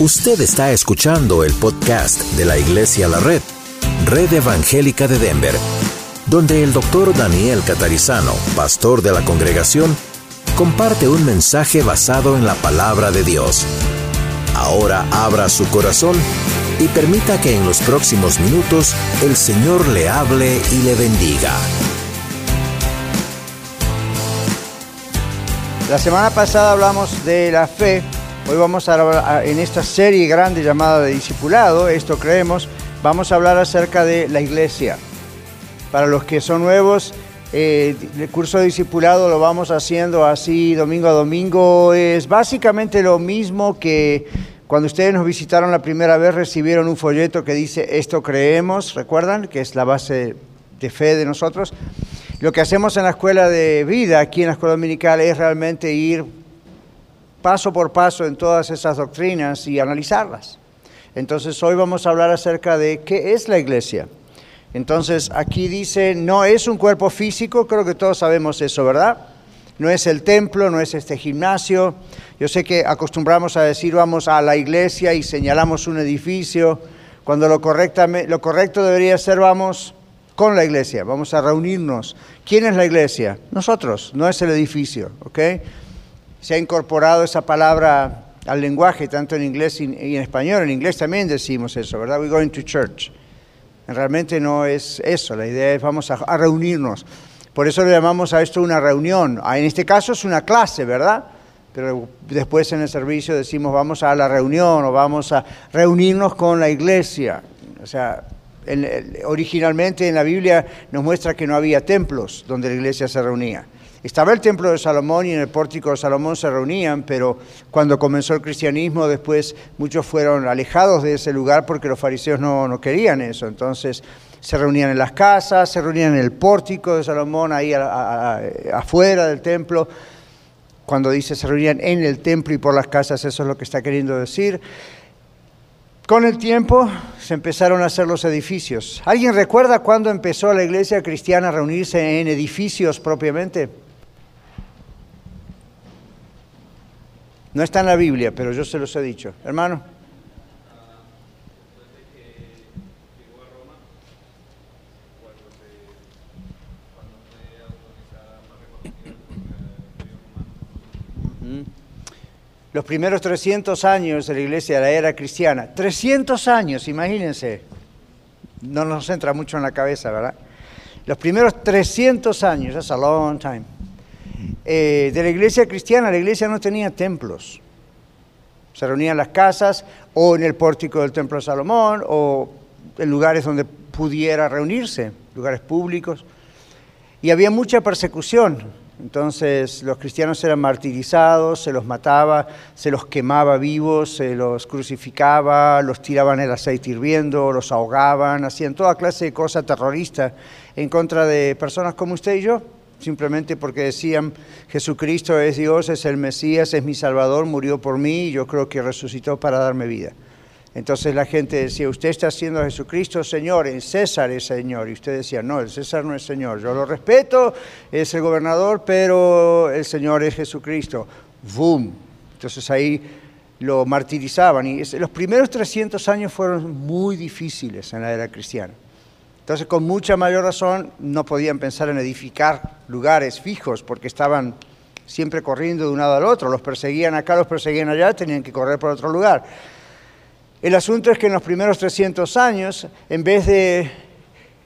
Usted está escuchando el podcast de la Iglesia La Red, Red Evangélica de Denver, donde el doctor Daniel Catarizano, pastor de la congregación, comparte un mensaje basado en la palabra de Dios. Ahora abra su corazón y permita que en los próximos minutos el Señor le hable y le bendiga. La semana pasada hablamos de la fe Hoy vamos a hablar en esta serie grande llamada de discipulado, esto creemos, vamos a hablar acerca de la iglesia. Para los que son nuevos, eh, el curso de discipulado lo vamos haciendo así domingo a domingo. Es básicamente lo mismo que cuando ustedes nos visitaron la primera vez recibieron un folleto que dice esto creemos, ¿recuerdan? Que es la base de fe de nosotros. Lo que hacemos en la escuela de vida, aquí en la escuela dominical, es realmente ir paso por paso en todas esas doctrinas y analizarlas. Entonces hoy vamos a hablar acerca de qué es la iglesia. Entonces aquí dice, no es un cuerpo físico, creo que todos sabemos eso, ¿verdad? No es el templo, no es este gimnasio. Yo sé que acostumbramos a decir vamos a la iglesia y señalamos un edificio, cuando lo, lo correcto debería ser vamos con la iglesia, vamos a reunirnos. ¿Quién es la iglesia? Nosotros, no es el edificio, ¿ok? Se ha incorporado esa palabra al lenguaje, tanto en inglés y en español. En inglés también decimos eso, ¿verdad? We're going to church. Realmente no es eso, la idea es vamos a, reunirnos. Por eso le llamamos a esto una reunión. Ah, en este caso es una clase, ¿verdad? Pero después en el servicio decimos vamos a la reunión o vamos a reunirnos con la iglesia. O sea, originalmente en la Biblia nos muestra que no había templos donde la iglesia se reunía. Estaba el templo de Salomón y en el pórtico de Salomón se reunían, pero cuando comenzó el cristianismo después muchos fueron alejados de ese lugar porque los fariseos no, querían eso. Entonces se reunían en las casas, se reunían en el pórtico de Salomón, ahí afuera del templo. Cuando dice se reunían en el templo y por las casas, eso es lo que está queriendo decir. Con el tiempo se empezaron a hacer los edificios. ¿Alguien recuerda cuándo empezó la iglesia cristiana a reunirse en edificios propiamente? No está en la Biblia, pero yo se los he dicho. Hermano. Los primeros 300 años de la iglesia de la era cristiana, 300 años, imagínense, no nos entra mucho en la cabeza, ¿verdad? Los primeros 300 años, that's a long time eh, de la iglesia cristiana, la iglesia no tenía templos. Se reunían en las casas o en el pórtico del templo de Salomón o en lugares donde pudiera reunirse, lugares públicos. Y había mucha persecución. Entonces los cristianos eran martirizados, se los mataba, se los quemaba vivos, se los crucificaba, los tiraban el aceite hirviendo, los ahogaban, hacían toda clase de cosas terroristas en contra de personas como usted y yo simplemente porque decían, Jesucristo es Dios, es el Mesías, es mi Salvador, murió por mí y yo creo que resucitó para darme vida. Entonces la gente decía, usted está haciendo a Jesucristo Señor, el César es Señor. Y usted decía, no, el César no es Señor. Yo lo respeto, es el gobernador, pero el Señor es Jesucristo. ¡Boom! Entonces ahí lo martirizaban. Y los primeros 300 años fueron muy difíciles en la era cristiana. Entonces, con mucha mayor razón, no podían pensar en edificar lugares fijos porque estaban siempre corriendo de un lado al otro. Los perseguían acá, los perseguían allá, tenían que correr por otro lugar. El asunto es que en los primeros 300 años, en vez de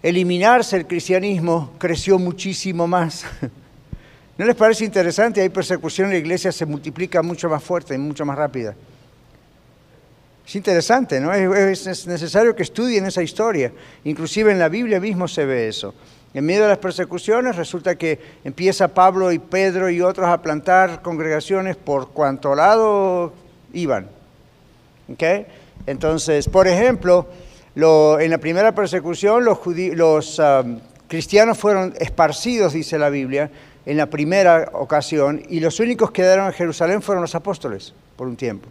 eliminarse el cristianismo, creció muchísimo más. ¿No les parece interesante? Hay persecución en la iglesia, se multiplica mucho más fuerte y mucho más rápida. Es interesante, ¿no? Es, necesario que estudien esa historia. Inclusive en la Biblia mismo se ve eso. En medio de las persecuciones resulta que empieza Pablo y Pedro y otros a plantar congregaciones por cuanto lado iban. ¿Okay? Entonces, por ejemplo, en la primera persecución los, um, cristianos fueron esparcidos, dice la Biblia, en la primera ocasión, y los únicos que quedaron en Jerusalén fueron los apóstoles por un tiempo.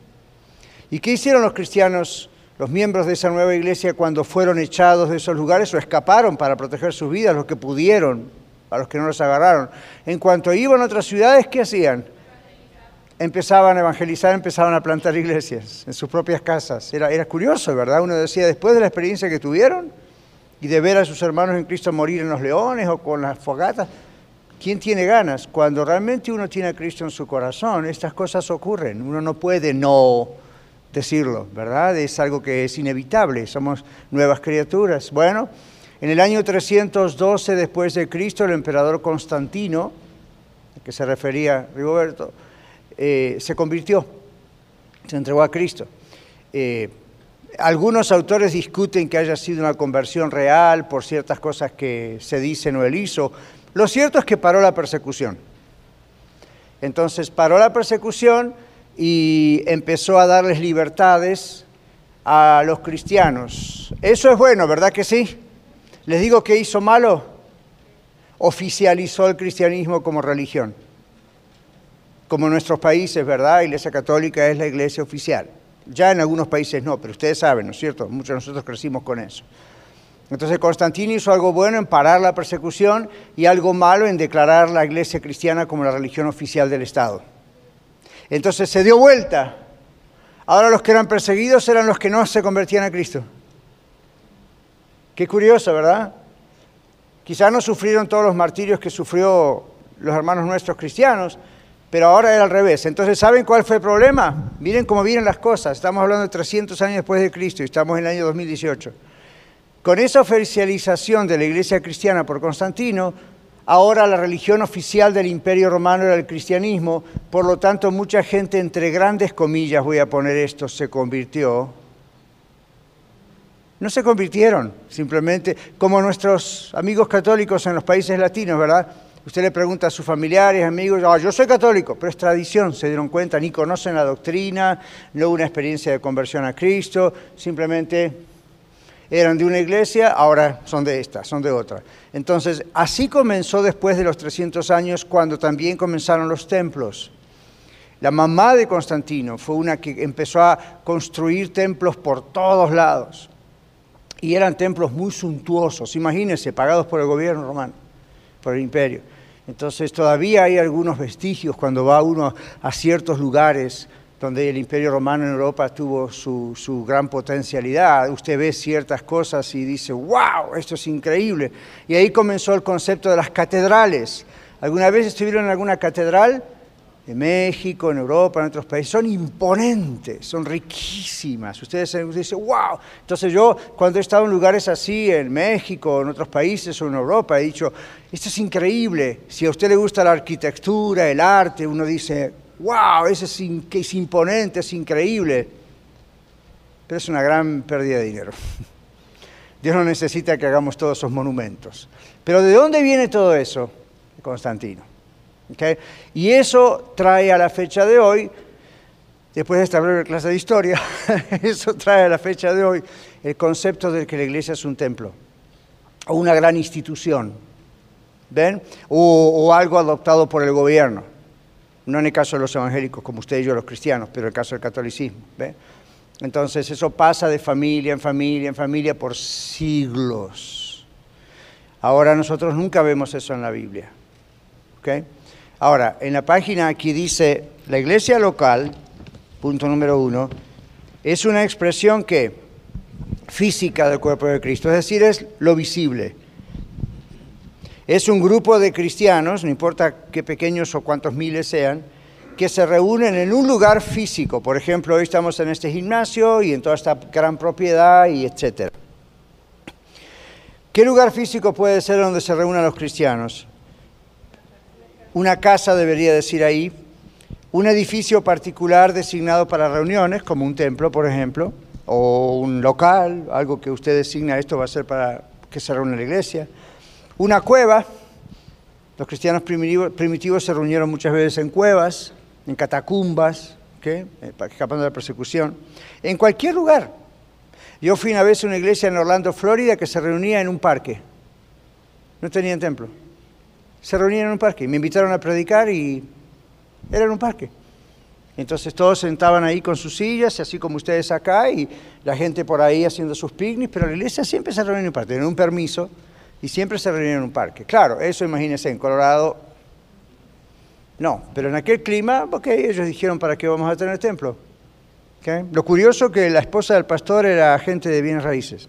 ¿Y qué hicieron los cristianos, los miembros de esa nueva iglesia, cuando fueron echados de esos lugares o escaparon para proteger sus vidas, los que pudieron, a los que no los agarraron? En cuanto iban a otras ciudades, ¿qué hacían? Empezaban a evangelizar, empezaban a plantar iglesias en sus propias casas. Era, era curioso, ¿verdad? Uno decía, después de la experiencia que tuvieron y de ver a sus hermanos en Cristo morir en los leones o con las fogatas, ¿quién tiene ganas? Cuando realmente uno tiene a Cristo en su corazón, estas cosas ocurren. Uno no puede no decirlo, ¿verdad? Es algo que es inevitable, somos nuevas criaturas. Bueno, en el año 312 después de Cristo, el emperador Constantino, a que se refería Rigoberto, eh, se convirtió, se entregó a Cristo. Eh, algunos autores discuten que haya sido una conversión real por ciertas cosas que se dicen o él hizo. Lo cierto es que paró la persecución. Entonces paró la persecución y empezó a darles libertades a los cristianos. Eso es bueno, ¿verdad que sí? Les digo que hizo malo. Oficializó el cristianismo como religión. Como en nuestros países, ¿verdad? La Iglesia Católica es la iglesia oficial. Ya en algunos países no, pero ustedes saben, ¿no es cierto? Muchos de nosotros crecimos con eso. Entonces Constantino hizo algo bueno en parar la persecución y algo malo en declarar la iglesia cristiana como la religión oficial del Estado. Entonces se dio vuelta. Ahora los que eran perseguidos eran los que no se convertían a Cristo. Qué curioso, ¿verdad? Quizás no sufrieron todos los martirios que sufrió los hermanos nuestros cristianos, pero ahora era al revés. Entonces, ¿saben cuál fue el problema? Miren cómo vienen las cosas. Estamos hablando de 300 años después de Cristo y estamos en el año 2018. Con esa oficialización de la iglesia cristiana por Constantino, Ahora la religión oficial del imperio romano era el cristianismo, por lo tanto mucha gente, entre grandes comillas voy a poner esto, se convirtió. No se convirtieron, simplemente como nuestros amigos católicos en los países latinos, ¿verdad? Usted le pregunta a sus familiares, amigos, ah, yo soy católico, pero es tradición, se dieron cuenta, ni conocen la doctrina, no una experiencia de conversión a Cristo, simplemente eran de una iglesia, ahora son de esta, son de otra. Entonces, así comenzó después de los 300 años, cuando también comenzaron los templos. La mamá de Constantino fue una que empezó a construir templos por todos lados. Y eran templos muy suntuosos, imagínense, pagados por el gobierno romano, por el imperio. Entonces todavía hay algunos vestigios cuando va uno a ciertos lugares donde el imperio romano en Europa tuvo su, gran potencialidad. Usted ve ciertas cosas y dice, wow, esto es increíble. Y ahí comenzó el concepto de las catedrales. ¿Alguna vez estuvieron en alguna catedral? En México, en Europa, en otros países. Son imponentes, son riquísimas. Ustedes dicen, wow. Entonces yo, cuando he estado en lugares así, en México, en otros países o en Europa, he dicho, esto es increíble. Si a usted le gusta la arquitectura, el arte, uno dice, wow, eso es, imponente, es increíble, pero es una gran pérdida de dinero. Dios no necesita que hagamos todos esos monumentos. Pero ¿de dónde viene todo eso? Constantino. Y eso trae a la fecha de hoy, después de esta breve clase de historia, eso trae a la fecha de hoy el concepto de que la iglesia es un templo o una gran institución, ¿ven? o algo adoptado por el gobierno. No en el caso de los evangélicos como usted y yo los cristianos, pero en el caso del catolicismo. Entonces eso pasa de familia en familia en familia por siglos. Ahora nosotros nunca vemos eso en la Biblia. Ahora, en la página aquí dice, la iglesia local, punto número uno, es una expresión que física del cuerpo de Cristo, es decir, es lo visible. Es un grupo de cristianos, no importa qué pequeños o cuántos miles sean, que se reúnen en un lugar físico. Por ejemplo, hoy estamos en este gimnasio y en toda esta gran propiedad y etcétera. ¿Qué lugar físico puede ser donde se reúnan los cristianos? Una casa debería decir ahí, un edificio particular designado para reuniones, como un templo, por ejemplo, o un local, algo que usted designa, esto va a ser para que se reúne la iglesia una cueva. Los cristianos primitivos, se reunieron muchas veces en cuevas, en catacumbas. Eh, escapando de la persecución, en cualquier lugar. Yo fui una vez a una iglesia en Orlando, Florida, que se reunía en un parque. No tenían templo. Se reunían en un parque. Me invitaron a predicar y era en un parque. Entonces todos sentaban ahí con sus sillas, así como ustedes acá, y la gente por ahí haciendo sus picnics, pero la iglesia siempre se reunía en un parque, tenían un permiso y siempre se reunían en un parque. Claro, eso imagínense, en Colorado No, pero en aquel clima, ok, ellos dijeron, ¿para qué vamos a tener templo? Okay. Lo curioso que la esposa del pastor era agente de bienes raíces.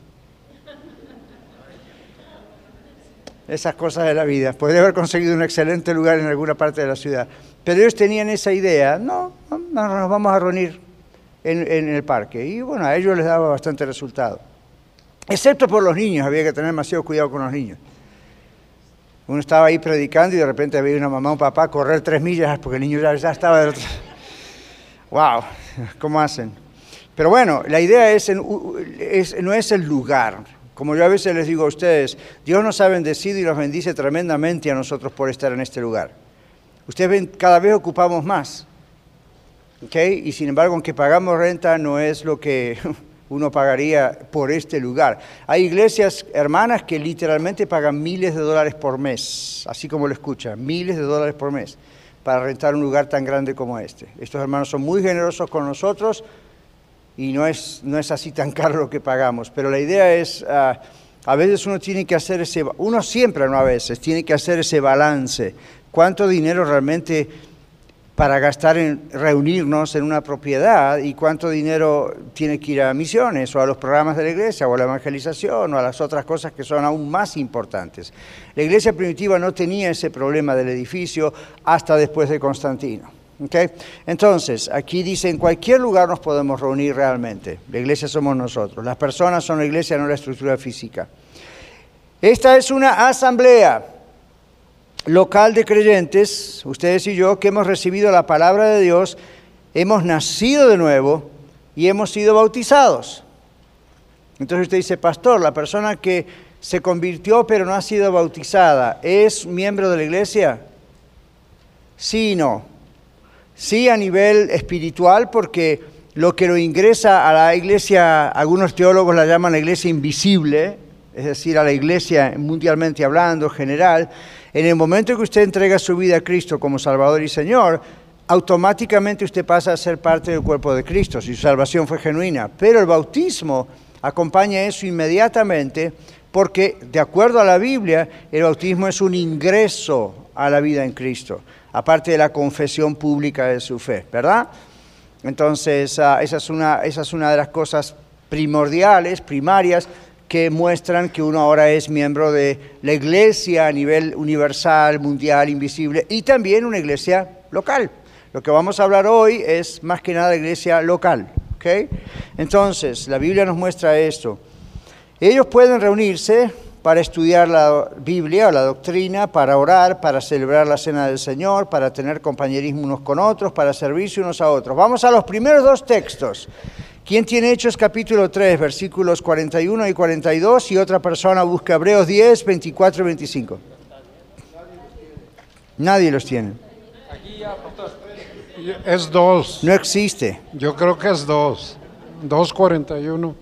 Esas cosas de la vida. Podría haber conseguido un excelente lugar en alguna parte de la ciudad. Pero ellos tenían esa idea, no, no nos vamos a reunir en, el parque. Y bueno, a ellos les daba bastante resultado. Excepto por los niños, había que tener demasiado cuidado con los niños. Uno estaba ahí predicando y de repente había una mamá o un papá correr tres millas porque el niño ya, ya estaba del. ¡Wow! ¿Cómo hacen? Pero bueno, la idea es, no es el lugar. Como yo a veces les digo a ustedes, Dios nos ha bendecido y nos bendice tremendamente a nosotros por estar en este lugar. Ustedes ven, cada vez ocupamos más. Y sin embargo, aunque pagamos renta, no es lo que uno pagaría por este lugar. Hay iglesias hermanas que literalmente pagan miles de dólares por mes, así como lo escuchan, miles de dólares por mes para rentar un lugar tan grande como este. Estos hermanos son muy generosos con nosotros y no es, no es así tan caro lo que pagamos, pero la idea es, ah, a veces uno tiene que hacer ese, uno siempre, no a veces, tiene que hacer ese balance. ¿Cuánto dinero realmente para gastar en reunirnos en una propiedad y cuánto dinero tiene que ir a misiones o a los programas de la iglesia o a la evangelización o a las otras cosas que son aún más importantes. La iglesia primitiva no tenía ese problema del edificio hasta después de Constantino. ¿Okay? Entonces, aquí dice, en cualquier lugar nos podemos reunir realmente. La iglesia somos nosotros. Las personas son la iglesia, no la estructura física. Esta es una asamblea local de creyentes, ustedes y yo, que hemos recibido la palabra de Dios, hemos nacido de nuevo y hemos sido bautizados. Entonces usted dice, pastor, la persona que se convirtió pero no ha sido bautizada, ¿es miembro de la iglesia? Sí y no. Sí a nivel espiritual porque lo que lo ingresa a la iglesia, algunos teólogos la llaman la iglesia invisible, es decir, a la iglesia mundialmente hablando, general, en el momento que usted entrega su vida a Cristo como Salvador y Señor, automáticamente usted pasa a ser parte del cuerpo de Cristo, si su salvación fue genuina. Pero el bautismo acompaña eso inmediatamente porque, de acuerdo a la Biblia, el bautismo es un ingreso a la vida en Cristo, aparte de la confesión pública de su fe, ¿verdad? Entonces, ah, esa, es una, esa es una de las cosas primordiales, primarias, que muestran que uno ahora es miembro de la iglesia a nivel universal, mundial, invisible, y también una iglesia local. Lo que vamos a hablar hoy es más que nada iglesia local. ¿okay? Entonces, la Biblia nos muestra esto. Ellos pueden reunirse para estudiar la Biblia o la doctrina, para orar, para celebrar la cena del Señor, para tener compañerismo unos con otros, para servirse unos a otros. Vamos a los primeros dos textos. ¿Quién tiene Hechos capítulo 3, versículos 41 y 42? Y otra persona busca Hebreos 10, 24 y 25. Nadie los tiene. Es dos. No existe. Yo creo que es dos. 2.41.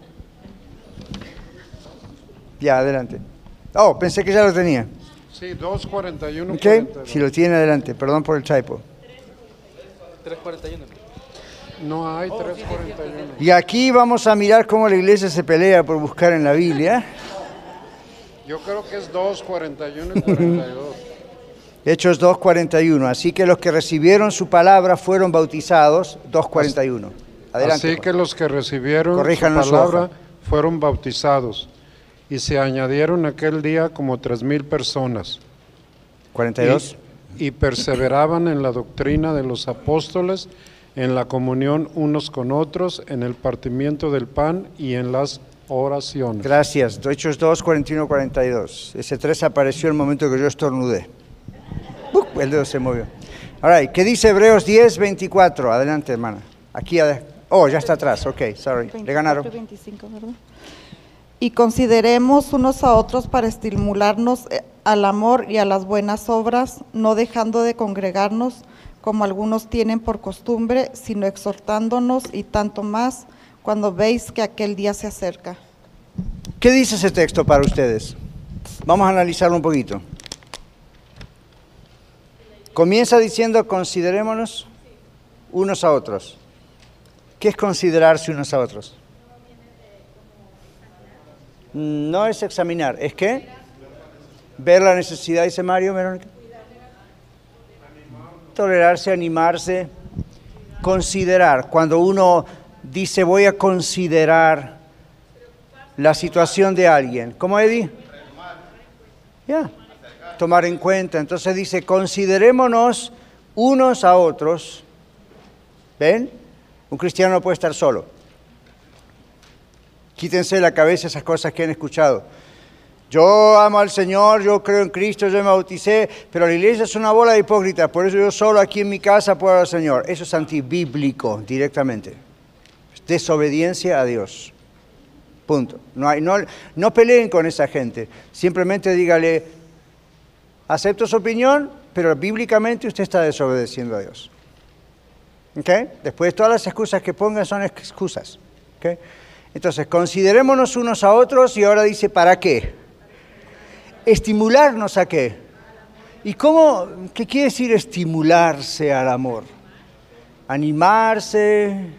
Ya, adelante. Oh, pensé que ya lo tenía. Sí, 2.41. Ok, si lo tiene, adelante. Perdón por el typo. 3.41. No hay 3.41. Y aquí vamos a mirar cómo la iglesia se pelea por buscar en la Biblia. Yo creo que es 2.41 y 42. Hechos 2.41. Así que los que recibieron su palabra fueron bautizados. 2.41. Adelante. Así que los que recibieron su palabra fueron bautizados. Y se añadieron aquel día como 3.000 personas. 42. Y, y perseveraban en la doctrina de los apóstoles en la comunión unos con otros, en el partimiento del pan y en las oraciones. Gracias. Hechos 2, 41, 42. Ese 3 apareció en el momento que yo estornudé. el dedo se movió. Ahora, ¿qué dice Hebreos 10, 24? Adelante, hermana. Aquí, oh, ya está atrás. Ok, sorry. Le ganaron. 25, ¿verdad? Y consideremos unos a otros para estimularnos eh, al amor y a las buenas obras, no dejando de congregarnos como algunos tienen por costumbre, sino exhortándonos y tanto más cuando veis que aquel día se acerca. ¿Qué dice ese texto para ustedes? Vamos a analizarlo un poquito. Comienza diciendo considerémonos unos a otros. ¿Qué es considerarse unos a otros? No es examinar, es que ver la necesidad, dice Mario, Verónica. Tolerarse, animarse, considerar. Cuando uno dice voy a considerar la situación de alguien. ¿Cómo, Eddie? Ya. Tomar en cuenta. Entonces dice, considerémonos unos a otros. ¿Ven? Un cristiano no puede estar solo. Quítense de la cabeza esas cosas que han escuchado. Yo amo al Señor, yo creo en Cristo, yo me bauticé, pero la iglesia es una bola de hipócritas, por eso yo solo aquí en mi casa puedo al Señor. Eso es antibíblico directamente. desobediencia a Dios. Punto. No, hay, no, no peleen con esa gente. Simplemente dígale, acepto su opinión, pero bíblicamente usted está desobedeciendo a Dios. ¿Okay? Después todas las excusas que pongan son excusas. ¿Okay? Entonces, considerémonos unos a otros y ahora dice, ¿para qué? Estimularnos a qué? ¿Y cómo, qué quiere decir estimularse al amor? Animarse.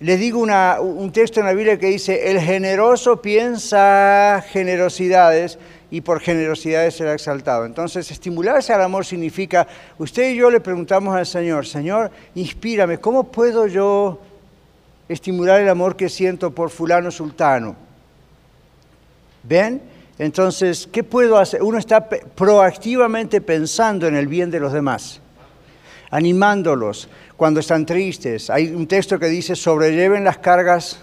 Les digo un texto en la Biblia que dice, el generoso piensa generosidades y por generosidades será exaltado. Entonces, estimularse al amor significa, usted y yo le preguntamos al Señor, Señor, inspírame, ¿cómo puedo yo estimular el amor que siento por fulano sultano? ¿Ven? Entonces, ¿qué puedo hacer? Uno está proactivamente pensando en el bien de los demás, animándolos cuando están tristes. Hay un texto que dice, sobrelleven las cargas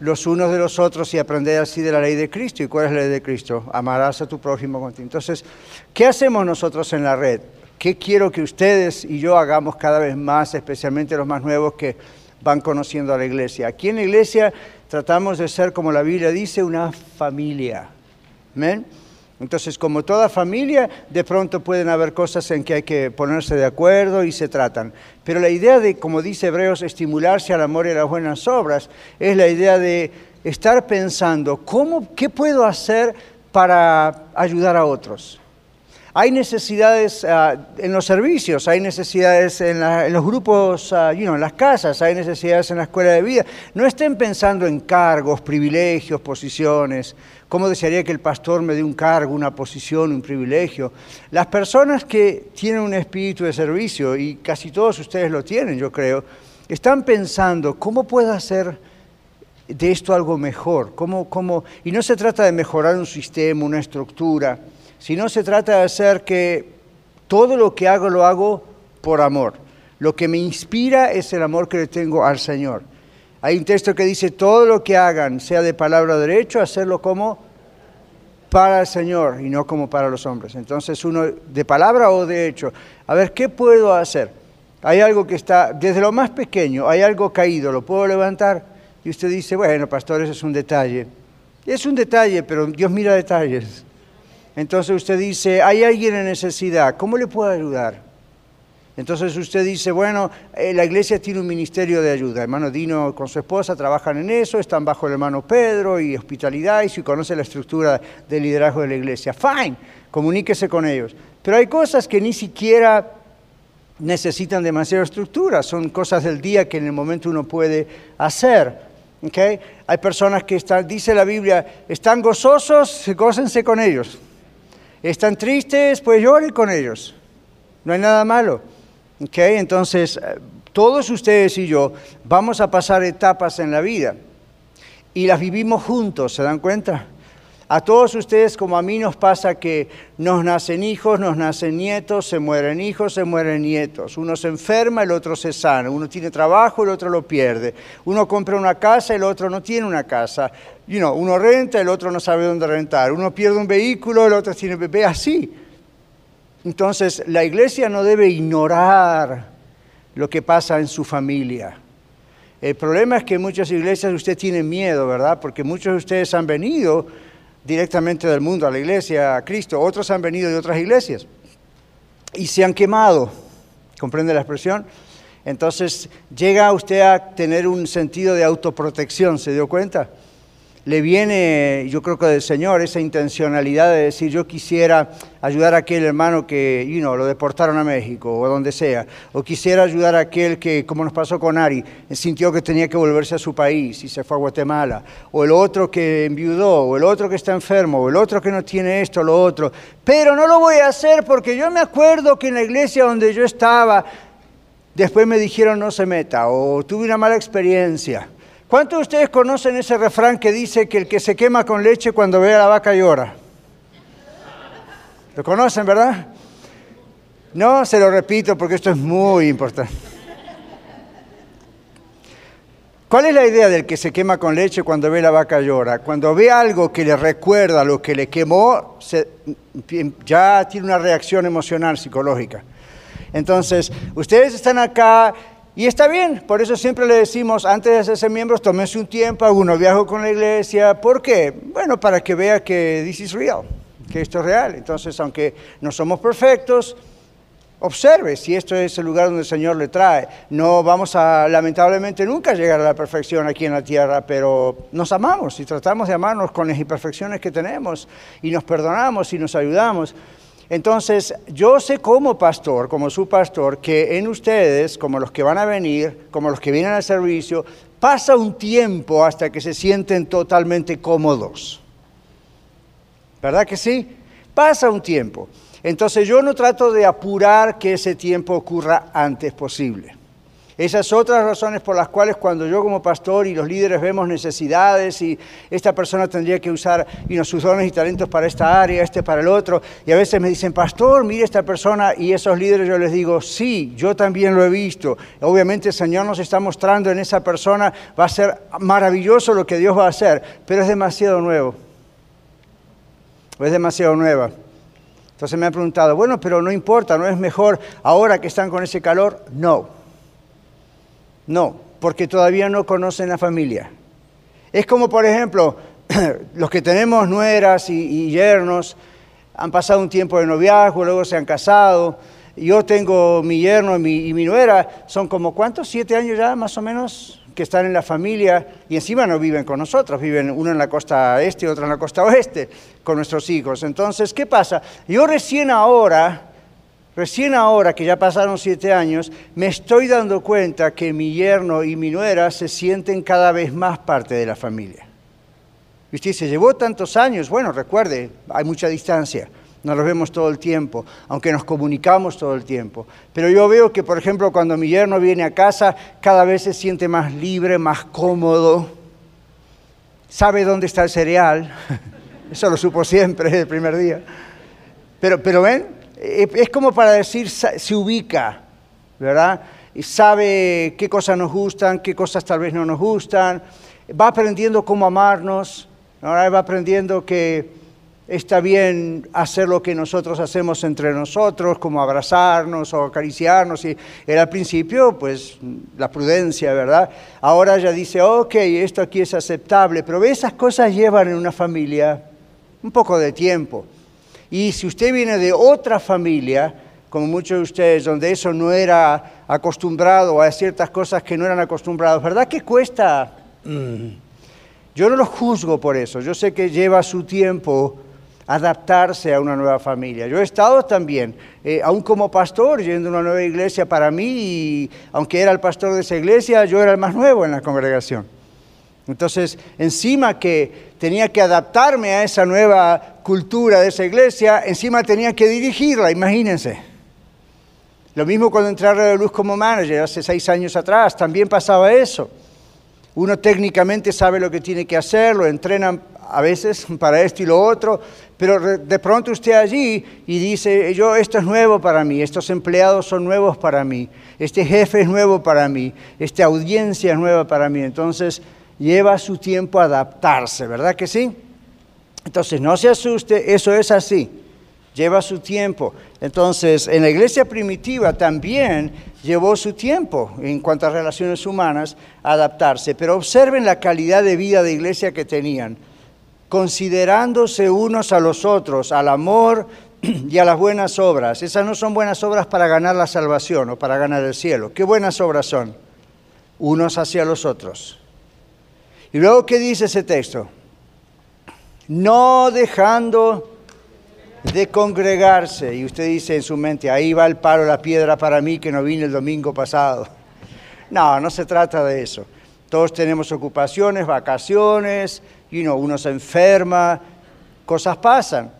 los unos de los otros y aprender así de la ley de Cristo. ¿Y cuál es la ley de Cristo? Amarás a tu prójimo contigo. Entonces, ¿qué hacemos nosotros en la red? ¿Qué quiero que ustedes y yo hagamos cada vez más, especialmente los más nuevos que van conociendo a la iglesia? Aquí en la iglesia tratamos de ser, como la Biblia dice, una familia. ¿Amén? Entonces, como toda familia, de pronto pueden haber cosas en que hay que ponerse de acuerdo y se tratan. Pero la idea de, como dice Hebreos, estimularse al amor y a las buenas obras, es la idea de estar pensando, ¿cómo, ¿qué puedo hacer para ayudar a otros? Hay necesidades ah, en los servicios, hay necesidades en, los grupos, uh, en las casas, hay necesidades en la escuela de vida. No estén pensando en cargos, privilegios, posiciones. ¿Cómo desearía que el pastor me dé un cargo, una posición, un privilegio? Las personas que tienen un espíritu de servicio, y casi todos ustedes lo tienen, yo creo, están pensando, ¿cómo puedo hacer de esto algo mejor? ¿Cómo, cómo? Y no se trata de mejorar un sistema, una estructura si no se trata de hacer que todo lo que hago lo hago por amor. Lo que me inspira es el amor que le tengo al Señor. Hay un texto que dice, todo lo que hagan, sea de palabra o derecho, hacerlo como para el Señor y no como para los hombres. Entonces uno, de palabra o de hecho, a ver, ¿qué puedo hacer? Hay algo que está, desde lo más pequeño, hay algo caído, ¿lo puedo levantar? Y usted dice, bueno, pastor, eso es un detalle. Es un detalle, pero Dios mira detalles. Entonces usted dice, hay alguien en necesidad, ¿cómo le puedo ayudar? Entonces usted dice, bueno, eh, la iglesia tiene un ministerio de ayuda. Hermano Dino con su esposa trabajan en eso, están bajo el hermano Pedro y hospitalidad y si conoce la estructura de liderazgo de la iglesia. Fine, comuníquese con ellos. Pero hay cosas que ni siquiera necesitan demasiada estructura, son cosas del día que en el momento uno puede hacer. ¿okay? Hay personas que están, dice la Biblia, están gozosos, gócense con ellos. ¿Están tristes? Pues lloren con ellos. No hay nada malo. ¿Okay? Entonces, eh, todos ustedes y yo vamos a pasar etapas en la vida y las vivimos juntos, ¿se dan cuenta? A todos ustedes como a mí nos pasa que nos nacen hijos, nos nacen nietos, se mueren hijos, se mueren nietos. Uno se enferma, el otro se sana. Uno tiene trabajo, el otro lo pierde. Uno compra una casa, el otro no tiene una casa. You know, uno renta, el otro no sabe dónde rentar. Uno pierde un vehículo, el otro tiene bebé, así. Entonces, la iglesia no debe ignorar lo que pasa en su familia. El problema es que muchas iglesias usted tiene miedo, ¿verdad? Porque muchos de ustedes han venido directamente del mundo a la iglesia, a Cristo. Otros han venido de otras iglesias y se han quemado. ¿Comprende la expresión? Entonces llega usted a tener un sentido de autoprotección, ¿se dio cuenta? Le viene, yo creo que del Señor, esa intencionalidad de decir, yo quisiera ayudar a aquel hermano que, you know, lo deportaron a México o donde sea, o quisiera ayudar a aquel que, como nos pasó con Ari, sintió que tenía que volverse a su país y se fue a Guatemala, o el otro que enviudó, o el otro que está enfermo, o el otro que no tiene esto, lo otro. Pero no lo voy a hacer porque yo me acuerdo que en la iglesia donde yo estaba, después me dijeron no se meta, o tuve una mala experiencia. ¿Cuántos de ustedes conocen ese refrán que dice que el que se quema con leche cuando ve a la vaca llora? ¿Lo conocen, verdad? No, se lo repito porque esto es muy importante. ¿Cuál es la idea del que se quema con leche cuando ve la vaca llora? Cuando ve algo que le recuerda lo que le quemó, ya tiene una reacción emocional, psicológica. Entonces, ustedes están acá y está bien, por eso siempre le decimos, antes de hacerse miembros, tómese un tiempo, alguno viajo con la iglesia. ¿Por qué? Bueno, para que vea que this is real, que esto es real. Entonces, aunque no somos perfectos, observe si esto es el lugar donde el Señor le trae. No vamos a, lamentablemente, nunca llegar a la perfección aquí en la tierra, pero nos amamos y tratamos de amarnos con las imperfecciones que tenemos y nos perdonamos y nos ayudamos. Entonces, yo sé como pastor, como su pastor, que en ustedes, como los que van a venir, como los que vienen al servicio, pasa un tiempo hasta que se sienten totalmente cómodos. ¿Verdad que sí? Pasa un tiempo. Entonces yo no trato de apurar que ese tiempo ocurra antes posible. Esas otras razones por las cuales cuando yo como pastor y los líderes vemos necesidades y esta persona tendría que usar sus dones y talentos para esta área, este para el otro, y a veces me dicen, pastor, mire esta persona, y esos líderes yo les digo, sí, yo también lo he visto. Obviamente el Señor nos está mostrando en esa persona, va a ser maravilloso lo que Dios va a hacer, pero es demasiado nuevo. Es demasiado nueva. Entonces me han preguntado, bueno, pero no importa, ¿no es mejor ahora que están con ese calor? No. No, porque todavía no conocen la familia. Es como, por ejemplo, los que tenemos nueras y, yernos, han pasado un tiempo de noviazgo, luego se han casado. Yo tengo mi yerno y mi, y mi nuera, son como cuántos, siete años ya más o menos, que están en la familia y encima no viven con nosotros, viven uno en la costa este y otro en la costa oeste con nuestros hijos. Entonces, ¿qué pasa? Yo recién ahora Recién ahora que ya pasaron siete años, me estoy dando cuenta que mi yerno y mi nuera se sienten cada vez más parte de la familia. Y usted se llevó tantos años, bueno, recuerde, hay mucha distancia, no los vemos todo el tiempo, aunque nos comunicamos todo el tiempo. Pero yo veo que, por ejemplo, cuando mi yerno viene a casa, cada vez se siente más libre, más cómodo, sabe dónde está el cereal, eso lo supo siempre desde el primer día. Pero, pero ven, es como para decir, se ubica, ¿verdad? Y sabe qué cosas nos gustan, qué cosas tal vez no nos gustan, va aprendiendo cómo amarnos, ahora va aprendiendo que está bien hacer lo que nosotros hacemos entre nosotros, como abrazarnos o acariciarnos. Y era al principio, pues, la prudencia, ¿verdad? Ahora ya dice, ok, esto aquí es aceptable, pero esas cosas llevan en una familia un poco de tiempo. Y si usted viene de otra familia, como muchos de ustedes, donde eso no era acostumbrado a ciertas cosas que no eran acostumbrados, ¿verdad que cuesta? Mm. Yo no lo juzgo por eso, yo sé que lleva su tiempo adaptarse a una nueva familia. Yo he estado también, eh, aún como pastor, yendo a una nueva iglesia para mí, y aunque era el pastor de esa iglesia, yo era el más nuevo en la congregación. Entonces, encima que tenía que adaptarme a esa nueva cultura de esa iglesia, encima tenía que dirigirla, imagínense. Lo mismo cuando entré a Radio Luz como manager hace seis años atrás, también pasaba eso. Uno técnicamente sabe lo que tiene que hacer, lo entrenan a veces para esto y lo otro, pero de pronto usted allí y dice, yo esto es nuevo para mí, estos empleados son nuevos para mí, este jefe es nuevo para mí, esta audiencia es nueva para mí. Entonces, lleva su tiempo a adaptarse, ¿verdad que sí? Entonces, no se asuste, eso es así, lleva su tiempo. Entonces, en la iglesia primitiva también llevó su tiempo en cuanto a relaciones humanas adaptarse, pero observen la calidad de vida de iglesia que tenían, considerándose unos a los otros, al amor y a las buenas obras. Esas no son buenas obras para ganar la salvación o para ganar el cielo. ¿Qué buenas obras son? Unos hacia los otros. ¿Y luego qué dice ese texto? No dejando de congregarse. Y usted dice en su mente, ahí va el paro, la piedra para mí que no vine el domingo pasado. No, no se trata de eso. Todos tenemos ocupaciones, vacaciones, y uno se enferma, cosas pasan.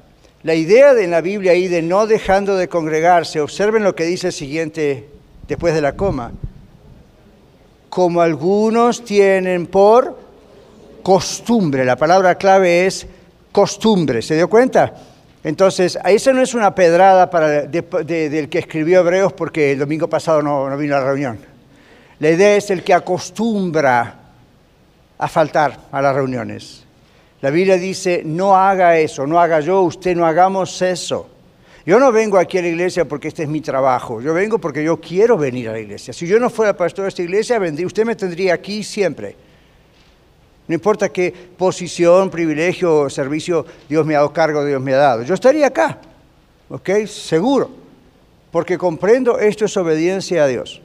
La idea de en la Biblia ahí de no dejando de congregarse, observen lo que dice el siguiente después de la coma. Como algunos tienen por costumbre, la palabra clave es costumbre, ¿se dio cuenta? Entonces, esa no es una pedrada para, del que escribió Hebreos porque el domingo pasado no, no vino a la reunión. La idea es el que acostumbra a faltar a las reuniones. La Biblia dice, no haga eso, no haga yo, usted no hagamos eso. Yo no vengo aquí a la iglesia porque este es mi trabajo, yo vengo porque yo quiero venir a la iglesia. Si yo no fuera pastor de esta iglesia, usted me tendría aquí siempre. No importa qué posición, privilegio servicio Dios me ha dado cargo, Dios me ha dado. Yo estaría acá, ¿ok? Seguro. Porque comprendo esto es obediencia a Dios.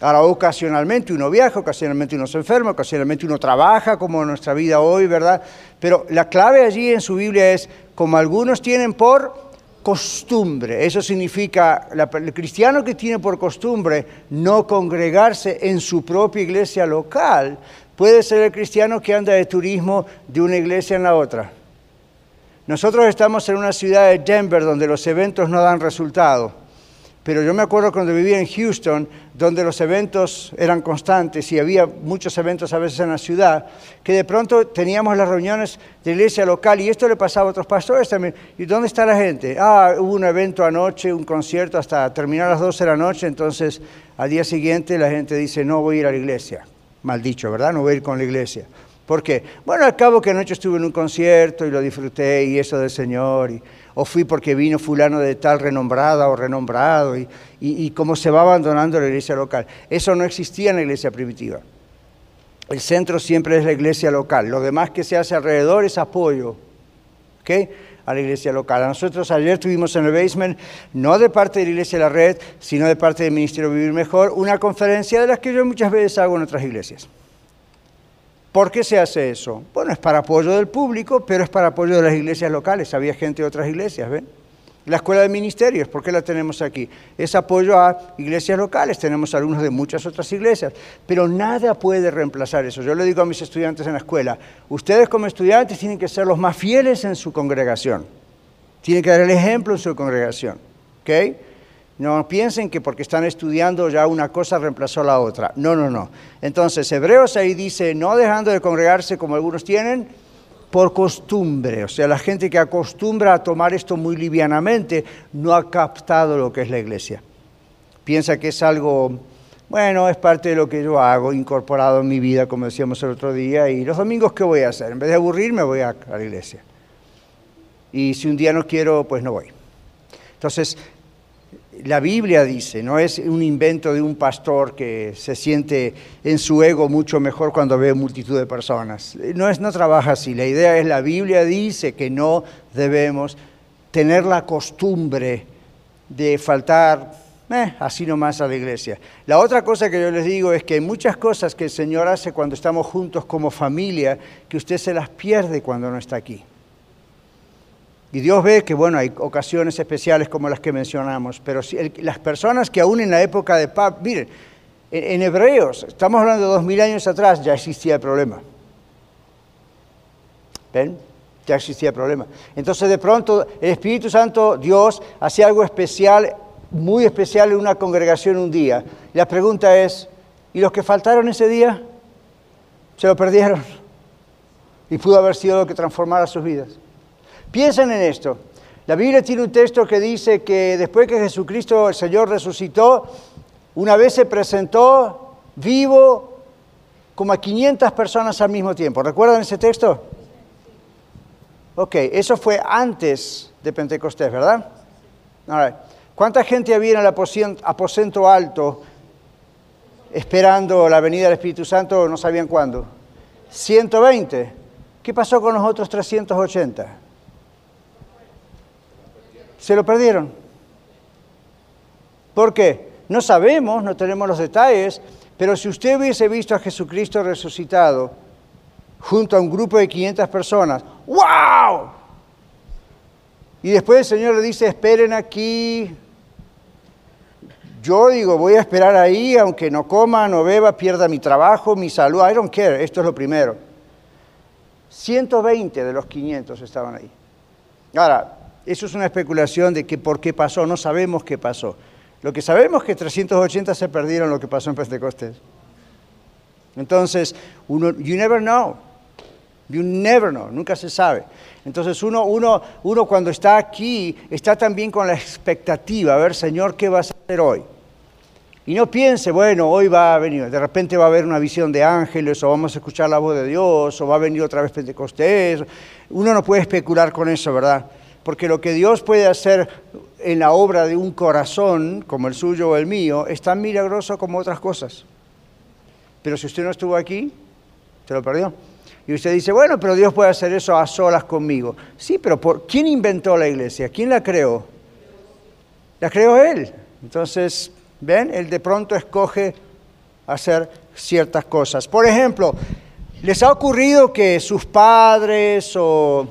Ahora, ocasionalmente uno viaja, ocasionalmente uno se enferma, ocasionalmente uno trabaja, como en nuestra vida hoy, ¿verdad? Pero la clave allí en su Biblia es, como algunos tienen por costumbre. Eso significa, el cristiano que tiene por costumbre no congregarse en su propia iglesia local, puede ser el cristiano que anda de turismo de una iglesia en la otra. Nosotros estamos en una ciudad de Denver donde los eventos no dan resultado pero yo me acuerdo cuando vivía en Houston, donde los eventos eran constantes y había muchos eventos a veces en la ciudad, que de pronto teníamos las reuniones de iglesia local y esto le pasaba a otros pastores también. ¿Y dónde está la gente? Ah, hubo un evento anoche, un concierto hasta terminar a las 12 de la noche, entonces al día siguiente la gente dice, no voy a ir a la iglesia. Mal dicho, ¿verdad? No voy a ir con la iglesia. ¿Por qué? Bueno, al cabo que anoche estuve en un concierto y lo disfruté y eso del Señor. Y, o fui porque vino fulano de tal renombrada o renombrado, y, y, cómo se va abandonando la iglesia local. Eso no existía en la iglesia primitiva. El centro siempre es la iglesia local. Lo demás que se hace alrededor es apoyo a la iglesia local. Nosotros ayer tuvimos en el basement, no de parte de la iglesia de la red, sino de parte del Ministerio Vivir Mejor, una conferencia de las que yo muchas veces hago en otras iglesias. ¿Por qué se hace eso? Bueno, es para apoyo del público, pero es para apoyo de las iglesias locales. Había gente de otras iglesias, ¿ven? La escuela de ministerios, ¿por qué la tenemos aquí? Es apoyo a iglesias locales, tenemos alumnos de muchas otras iglesias, pero nada puede reemplazar eso. Yo le digo a mis estudiantes en la escuela, ustedes como estudiantes tienen que ser los más fieles en su congregación, tienen que dar el ejemplo en su congregación, ¿ok? No piensen que porque están estudiando ya una cosa reemplazó la otra. No, no, no. Entonces, Hebreos ahí dice, no dejando de congregarse como algunos tienen, por costumbre. O sea, la gente que acostumbra a tomar esto muy livianamente no ha captado lo que es la iglesia. Piensa que es algo, bueno, es parte de lo que yo hago, incorporado en mi vida, como decíamos el otro día, y los domingos, ¿qué voy a hacer? En vez de aburrirme, voy a, la iglesia. Y si un día no quiero, pues no voy. Entonces, la Biblia dice, no es un invento de un pastor que se siente en su ego mucho mejor cuando ve multitud de personas. No, es, no trabaja así. La idea es, la Biblia dice que no debemos tener la costumbre de faltar eh, así nomás a la iglesia. La otra cosa que yo les digo es que hay muchas cosas que el Señor hace cuando estamos juntos como familia que usted se las pierde cuando no está aquí. Y Dios ve que, bueno, hay ocasiones especiales como las que mencionamos, pero las personas que aún en la época de Pablo, miren, en, Hebreos, estamos hablando de dos mil años atrás, ya existía el problema. ¿Ven? Ya existía el problema. Entonces, de pronto, el Espíritu Santo, Dios, hacía algo especial, muy especial en una congregación un día. La pregunta es, ¿y los que faltaron ese día? ¿Se lo perdieron? Y pudo haber sido lo que transformara sus vidas. Piensen en esto. La Biblia tiene un texto que dice que después que Jesucristo, el Señor, resucitó, una vez se presentó vivo como a 500 personas al mismo tiempo. ¿Recuerdan ese texto? Ok, eso fue antes de Pentecostés, ¿verdad? ¿Cuánta gente había en el aposento alto esperando la venida del Espíritu Santo? No sabían cuándo. 120. ¿Qué pasó con los otros 380? Se lo perdieron. ¿Por qué? No sabemos, no tenemos los detalles, pero si usted hubiese visto a Jesucristo resucitado, junto a un grupo de 500 personas. ¡Wow! Y después el Señor le dice, esperen aquí. Yo digo, voy a esperar ahí, aunque no coma, no beba, pierda mi trabajo, mi salud. I don't care, esto es lo primero. 120 de los 500 estaban ahí. Ahora, eso es una especulación de que por qué pasó, no sabemos qué pasó. Lo que sabemos es que 380 se perdieron lo que pasó en Pentecostés. Entonces, uno, you never know. You never know, nunca se sabe. Entonces uno, uno, uno cuando está aquí está también con la expectativa, a ver, Señor, ¿qué vas a hacer hoy? Y no piense, bueno, hoy va a venir, de repente va a haber una visión de ángeles, o vamos a escuchar la voz de Dios, o va a venir otra vez Pentecostés. Uno no puede especular con eso, ¿verdad? Porque lo que Dios puede hacer en la obra de un corazón, como el suyo o el mío, es tan milagroso como otras cosas. Pero si usted no estuvo aquí, se lo perdió. Y usted dice, bueno, pero Dios puede hacer eso a solas conmigo. Sí, pero por, ¿quién inventó la iglesia? ¿Quién la creó? La creó Él. Entonces, ¿ven? Él de pronto escoge hacer ciertas cosas. Por ejemplo, ¿les ha ocurrido que sus padres o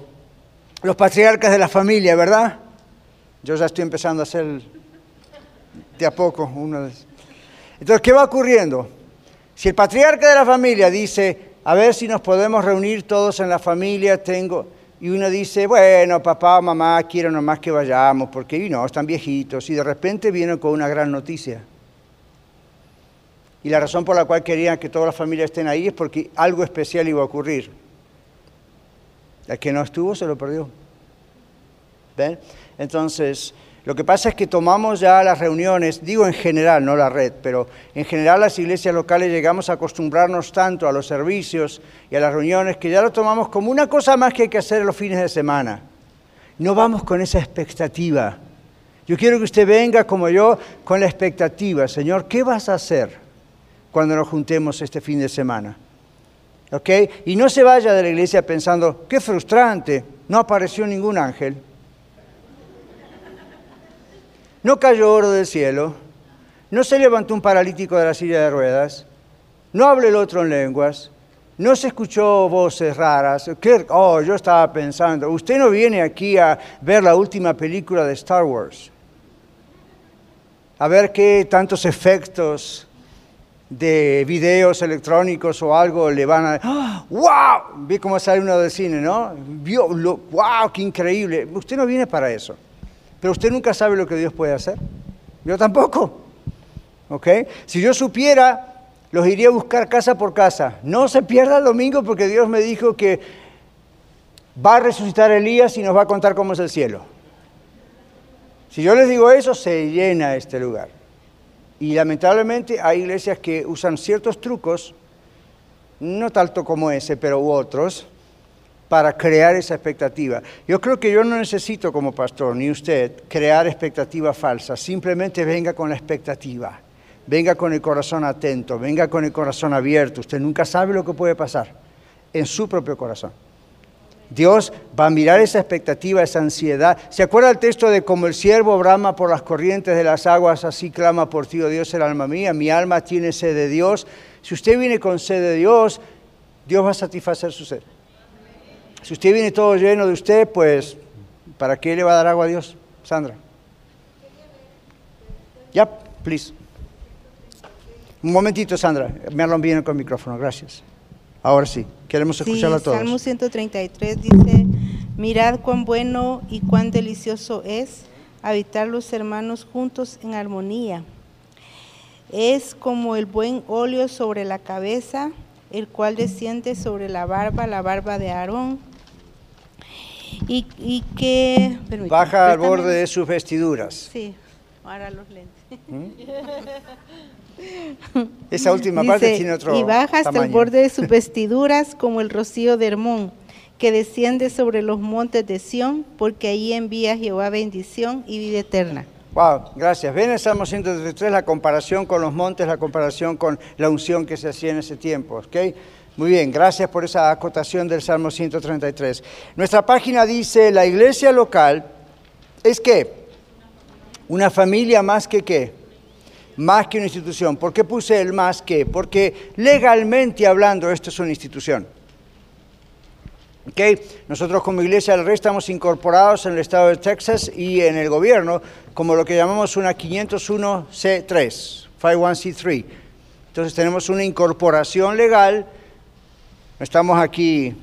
los patriarcas de la familia, ¿verdad? Yo ya estoy empezando a hacer de a poco uno de Entonces, ¿qué va ocurriendo? Si el patriarca de la familia dice, a ver si nos podemos reunir todos en la familia, tengo... Y uno dice, bueno, papá, mamá, quiero nomás que vayamos, porque no, están viejitos. Y de repente vienen con una gran noticia. Y la razón por la cual querían que toda la familia estén ahí es porque algo especial iba a ocurrir. El que no estuvo se lo perdió. ¿Ven? Entonces, lo que pasa es que tomamos ya las reuniones, digo en general, no la red, pero en general las iglesias locales llegamos a acostumbrarnos tanto a los servicios y a las reuniones que ya lo tomamos como una cosa más que hay que hacer los fines de semana. No vamos con esa expectativa. Yo quiero que usted venga como yo con la expectativa, Señor, ¿qué vas a hacer cuando nos juntemos este fin de semana? ¿Ok? Y no se vaya de la iglesia pensando, qué frustrante, no apareció ningún ángel. no cayó oro del cielo, no se levantó un paralítico de la silla de ruedas, no habló el otro en lenguas, no se escuchó voces raras. Oh, yo estaba pensando, usted no viene aquí a ver la última película de Star Wars, a ver qué tantos efectos de videos electrónicos o algo le van a... ¡Wow! Vi cómo sale uno del cine, ¿no? Vio, ¡Wow! ¡Qué increíble! Usted no viene para eso. Pero usted nunca sabe lo que Dios puede hacer. Yo tampoco. ¿Ok? Si yo supiera, los iría a buscar casa por casa. No se pierda el domingo porque Dios me dijo que va a resucitar Elías y nos va a contar cómo es el cielo. Si yo les digo eso, se llena este lugar. Y lamentablemente hay iglesias que usan ciertos trucos, no tanto como ese, pero u otros, para crear esa expectativa. Yo creo que yo no necesito como pastor, ni usted, crear expectativas falsas. Simplemente venga con la expectativa. Venga con el corazón atento, venga con el corazón abierto. Usted nunca sabe lo que puede pasar en su propio corazón. Dios va a mirar esa expectativa, esa ansiedad. ¿Se acuerda el texto de como el siervo brama por las corrientes de las aguas, así clama por ti, oh Dios, el alma mía? Mi alma tiene sed de Dios. Si usted viene con sed de Dios, Dios va a satisfacer su sed. Si usted viene todo lleno de usted, pues, ¿para qué le va a dar agua a Dios, Sandra? Ya, please. Un momentito, Sandra. Me hablan bien con el micrófono, gracias. Ahora sí, queremos escucharla a todos. Salmo 133 dice, mirad cuán bueno y cuán delicioso es habitar los hermanos juntos en armonía. Es como el buen óleo sobre la cabeza, el cual desciende sobre la barba, la barba de Aarón, y, que... Baja al borde de sus vestiduras. Sí, ahora los lentes. ¿Mm? Esa última parte tiene otro Y baja hasta el borde de sus vestiduras como el rocío de Hermón, que desciende sobre los montes de Sión, porque ahí envía Jehová bendición y vida eterna. Wow, gracias. Ven el Salmo 133 la comparación con los montes, la comparación con la unción que se hacía en ese tiempo. Muy bien, gracias por esa acotación del Salmo 133. Nuestra página dice, la iglesia local es qué? Una familia más que qué? Más que una institución. ¿Por qué puse el más que? Porque legalmente hablando esto es una institución. Okay. Nosotros como Iglesia del Rey estamos incorporados en el estado de Texas y en el gobierno como lo que llamamos una 501C3, 51C3. Entonces tenemos una incorporación legal, estamos aquí,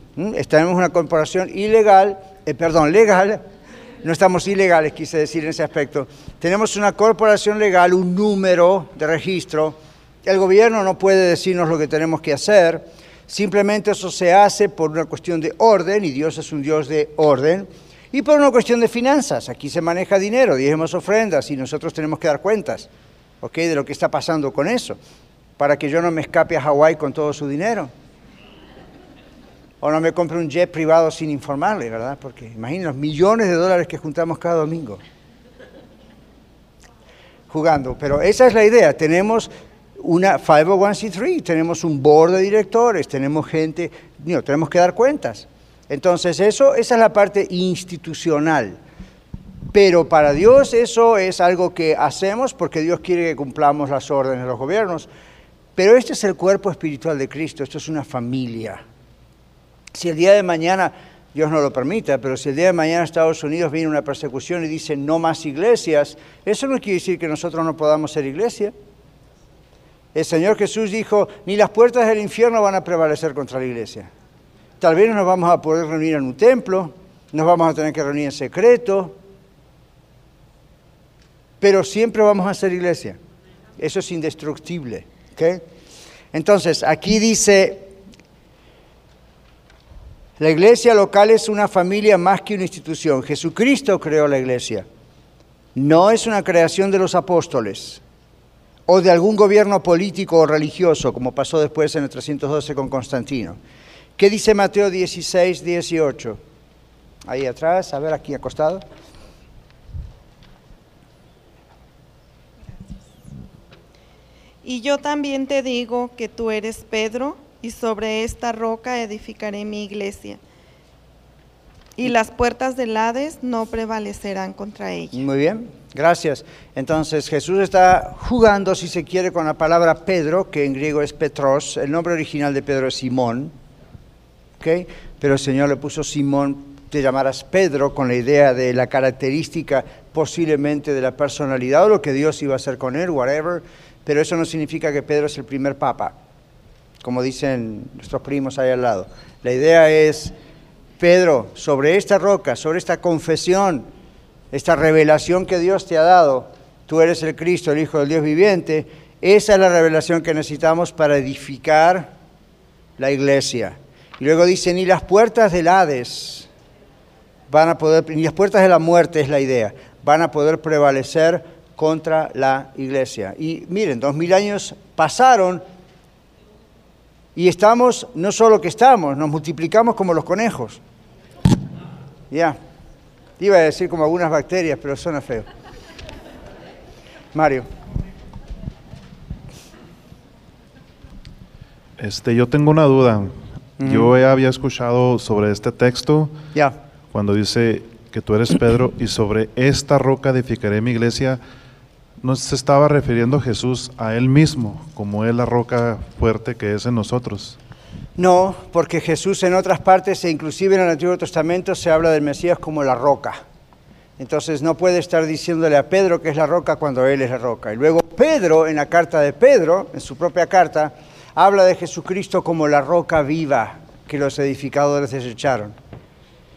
tenemos una corporación ilegal, eh, perdón, legal, no estamos ilegales, quise decir en ese aspecto. Tenemos una corporación legal, un número de registro. El gobierno no puede decirnos lo que tenemos que hacer, simplemente eso se hace por una cuestión de orden, y Dios es un Dios de orden, y por una cuestión de finanzas. Aquí se maneja dinero, dijimos ofrendas, y nosotros tenemos que dar cuentas ¿ok? de lo que está pasando con eso para que yo no me escape a Hawái con todo su dinero. O no me compre un jet privado sin informarle, ¿verdad? Porque imaginen los millones de dólares que juntamos cada domingo. Jugando. Pero esa es la idea. Tenemos una 501c3, tenemos un board de directores, tenemos gente, no, tenemos que dar cuentas. Entonces, eso, esa es la parte institucional. Pero para Dios eso es algo que hacemos porque Dios quiere que cumplamos las órdenes de los gobiernos. Pero este es el cuerpo espiritual de Cristo, esto es una familia. Si el día de mañana, Dios no lo permita, pero si el día de mañana Estados Unidos viene una persecución y dice no más iglesias, eso no quiere decir que nosotros no podamos ser iglesia. El Señor Jesús dijo, ni las puertas del infierno van a prevalecer contra la iglesia. Tal vez no nos vamos a poder reunir en un templo, nos vamos a tener que reunir en secreto, pero siempre vamos a ser iglesia. Eso es indestructible. Entonces, aquí dice, la iglesia local es una familia más que una institución. Jesucristo creó la iglesia. No es una creación de los apóstoles o de algún gobierno político o religioso, como pasó después en el 312 con Constantino. ¿Qué dice Mateo 16, 18? Ahí atrás, a ver, aquí acostado. Y yo también te digo que tú eres Pedro, y sobre esta roca edificaré mi iglesia. Y las puertas del Hades no prevalecerán contra ella. Muy bien, gracias. Entonces Jesús está jugando, si se quiere, con la palabra Pedro, que en griego es Petros. El nombre original de Pedro es Simón. ¿okay? Pero el Señor le puso Simón, te llamarás Pedro, con la idea de la característica posiblemente de la personalidad o lo que Dios iba a hacer con él, whatever pero eso no significa que Pedro es el primer papa, como dicen nuestros primos ahí al lado. La idea es, Pedro, sobre esta roca, sobre esta confesión, esta revelación que Dios te ha dado, tú eres el Cristo, el Hijo del Dios viviente, esa es la revelación que necesitamos para edificar la iglesia. Y luego dice, ni las puertas del Hades van a poder, ni las puertas de la muerte es la idea, van a poder prevalecer contra la iglesia. Y miren, dos mil años pasaron y estamos, no solo que estamos, nos multiplicamos como los conejos. Ya, iba a decir como algunas bacterias, pero suena feo. Mario. Este, yo tengo una duda. Yo había escuchado sobre este texto Ya. cuando dice que tú eres Pedro y sobre esta roca edificaré mi iglesia no se estaba refiriendo Jesús a él mismo, como es la roca fuerte que es en nosotros. No, porque Jesús en otras partes, e inclusive en el Antiguo Testamento, se habla del Mesías como la roca. Entonces no puede estar diciéndole a Pedro que es la roca cuando él es la roca. Y luego Pedro, en la carta de Pedro, en su propia carta, habla de Jesucristo como la roca viva que los edificadores desecharon.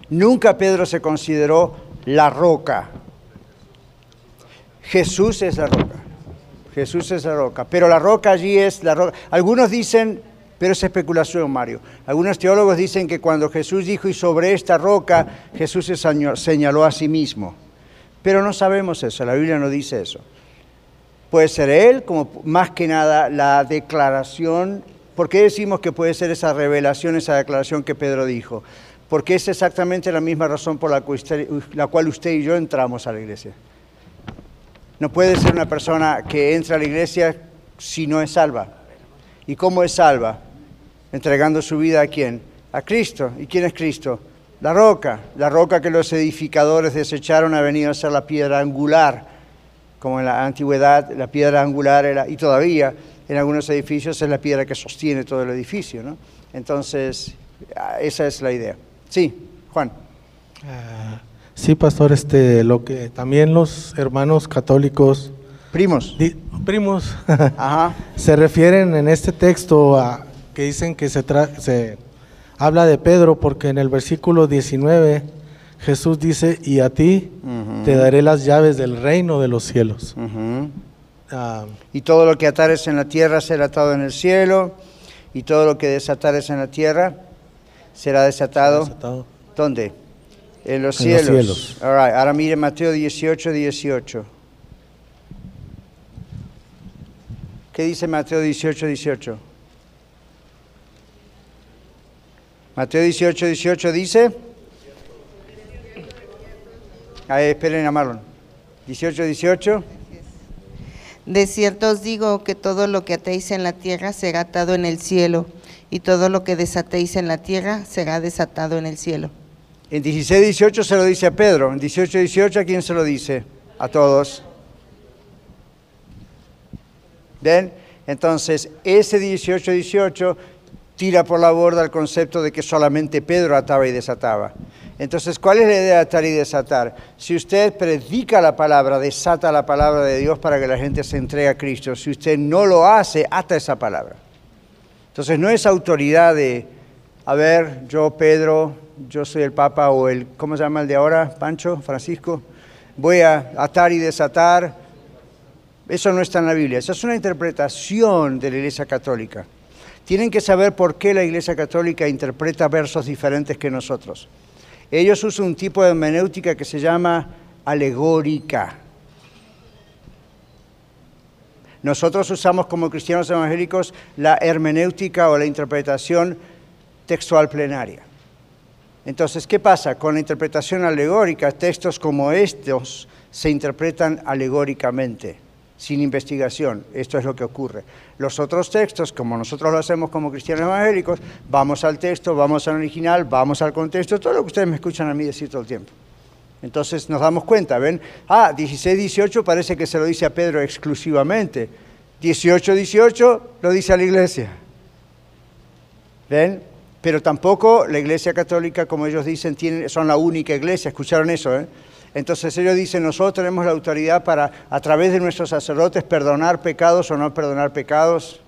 Nunca Pedro se consideró la roca, Jesús es la roca. Jesús es la roca. Pero la roca allí es la roca. Algunos dicen, pero es especulación, Mario. Algunos teólogos dicen que cuando Jesús dijo y sobre esta roca, Jesús se señaló a sí mismo. Pero no sabemos eso, la Biblia no dice eso. Puede ser Él, como más que nada la declaración. ¿Por qué decimos que puede ser esa revelación, esa declaración que Pedro dijo? Porque es exactamente la misma razón por la cual usted y yo entramos a la iglesia. No puede ser una persona que entra a la iglesia si no es salva. ¿Y cómo es salva? Entregando su vida a quién? A Cristo. ¿Y quién es Cristo? La roca. La roca que los edificadores desecharon ha venido a ser la piedra angular. Como en la antigüedad la piedra angular era, y todavía en algunos edificios es la piedra que sostiene todo el edificio. ¿no? Entonces, esa es la idea. Sí, Juan. Ah, sí, pastor, este, lo que también los hermanos católicos, Primos. di- primos, Ajá. se refieren en este texto a que dicen que se, tra- se habla de Pedro porque en el versículo 19 Jesús dice, y a ti te daré las llaves del reino de los cielos. Ah, Y todo lo que atares en la tierra será atado en el cielo, y todo lo que desatares en la tierra será desatado. desatado. ¿Dónde? En los En los cielos. cielos. All right. Ahora mire Mateo 18, 18. ¿Qué dice Mateo 18, 18? Mateo 18, 18 dice. Ahí, esperen a Marlon. 18, 18. De cierto os digo que todo lo que atéis en la tierra será atado en el cielo, y todo lo que desatéis en la tierra será desatado en el cielo. En 16, 18 se lo dice a Pedro. En 18, 18 a quién se lo dice? A todos. ¿Ven? Entonces, ese 18, 18 tira por la borda el concepto de que solamente Pedro ataba y desataba. Entonces, ¿cuál es la idea de atar y desatar? Si usted predica la palabra, desata la palabra de Dios para que la gente se entregue a Cristo. Si usted no lo hace, ata esa palabra. Entonces no es autoridad de, a ver, yo Pedro, yo soy el Papa o el, ¿cómo se llama el de ahora? Pancho, Francisco. Voy a atar y desatar. Eso no está en la Biblia, eso es una interpretación de la Iglesia Católica. Tienen que saber por qué la Iglesia Católica interpreta versos diferentes que nosotros. Ellos usan un tipo de hermenéutica que se llama alegórica. Nosotros usamos como cristianos evangélicos la hermenéutica o la interpretación textual plenaria. Entonces, ¿qué pasa? Con la interpretación alegórica, textos como estos se interpretan alegóricamente, sin investigación. Esto es lo que ocurre. Los otros textos, como nosotros lo hacemos como cristianos evangélicos, vamos al texto, vamos al original, vamos al contexto, todo lo que ustedes me escuchan a mí decir todo el tiempo. Entonces nos damos cuenta, ¿ven? Ah, 16, 18 parece que se lo dice a Pedro exclusivamente. 18, 18 lo dice a la iglesia. ¿Ven? Pero tampoco la iglesia católica, como ellos dicen, son la única iglesia. ¿Escucharon eso? Eh? Entonces ellos dicen, nosotros tenemos la autoridad para, a través de nuestros sacerdotes, perdonar pecados o no perdonar pecados.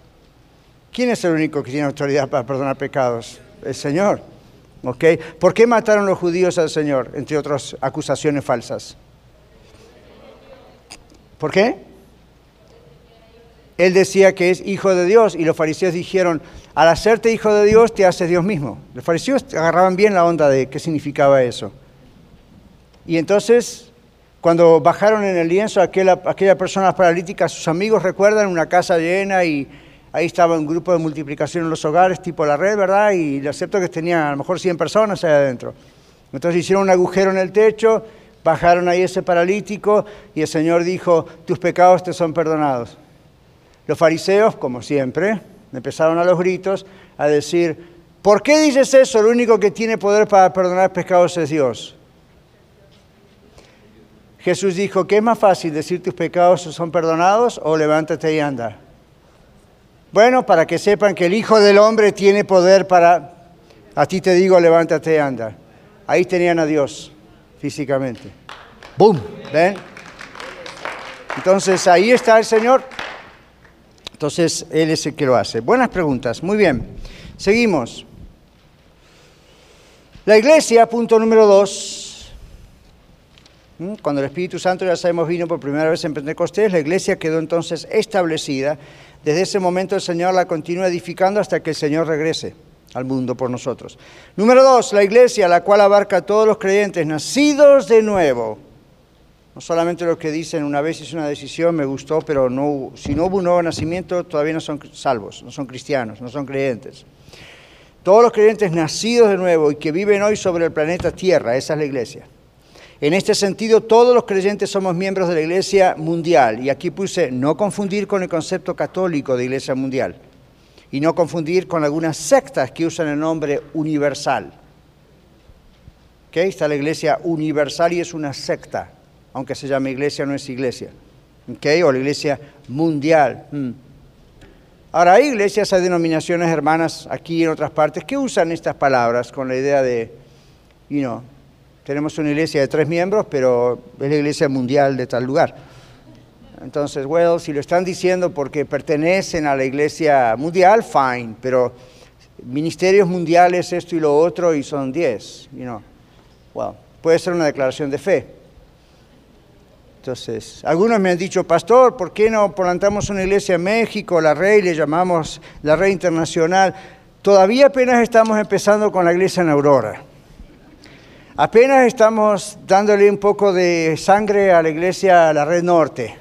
¿Quién es el único que tiene autoridad para perdonar pecados? El Señor. ¿Ok? ¿Por qué mataron los judíos al Señor, entre otras acusaciones falsas? ¿Por qué? Él decía que es hijo de Dios y los fariseos dijeron, al hacerte hijo de Dios te haces Dios mismo. Los fariseos agarraban bien la onda de qué significaba eso. Y entonces, cuando bajaron en el lienzo aquella, aquella persona paralítica, sus amigos recuerdan una casa llena y ahí estaba un grupo de multiplicación en los hogares, tipo la red, ¿verdad? Y le acepto que tenían a lo mejor 100 personas ahí adentro. Entonces hicieron un agujero en el techo, bajaron ahí ese paralítico y el Señor dijo, tus pecados te son perdonados. Los fariseos, como siempre, empezaron a los gritos a decir, ¿por qué dices eso? Lo único que tiene poder para perdonar pecados es Dios. Jesús dijo, ¿qué es más fácil decir tus pecados son perdonados o levántate y anda? Bueno, para que sepan que el Hijo del Hombre tiene poder para, a ti te digo, levántate y anda. Ahí tenían a Dios físicamente. ¡Bum! ¿Ven? Entonces ahí está el Señor. Entonces Él es el que lo hace. Buenas preguntas. Muy bien. Seguimos. La iglesia, punto número dos. ¿Mm? Cuando el Espíritu Santo, ya sabemos, vino por primera vez en Pentecostés, la iglesia quedó entonces establecida. Desde ese momento el Señor la continúa edificando hasta que el Señor regrese al mundo por nosotros. Número dos, la iglesia, la cual abarca a todos los creyentes nacidos de nuevo. No solamente los que dicen una vez hice una decisión, me gustó, pero no, si no hubo un nuevo nacimiento, todavía no son salvos, no son cristianos, no son creyentes. Todos los creyentes nacidos de nuevo y que viven hoy sobre el planeta Tierra, esa es la iglesia. En este sentido, todos los creyentes somos miembros de la Iglesia Mundial. Y aquí puse no confundir con el concepto católico de Iglesia Mundial. Y no confundir con algunas sectas que usan el nombre universal. Está la Iglesia Universal y es una secta. Aunque se llame iglesia, no es iglesia. ¿Okay? O la Iglesia Mundial. Hmm. Ahora, hay iglesias, hay denominaciones hermanas aquí en otras partes que usan estas palabras con la idea de you know, tenemos una iglesia de tres miembros, pero es la iglesia mundial de tal lugar. Entonces, well, si lo están diciendo porque pertenecen a la iglesia mundial, fine, pero ministerios mundiales, esto y lo otro, y son diez, you know. Well, puede ser una declaración de fe. Entonces, algunos me han dicho, pastor, ¿por qué no plantamos una iglesia en México, la Rey, le llamamos la Rey Internacional? Todavía apenas estamos empezando con la iglesia en Aurora. Apenas estamos dándole un poco de sangre a la iglesia, a la Red Norte.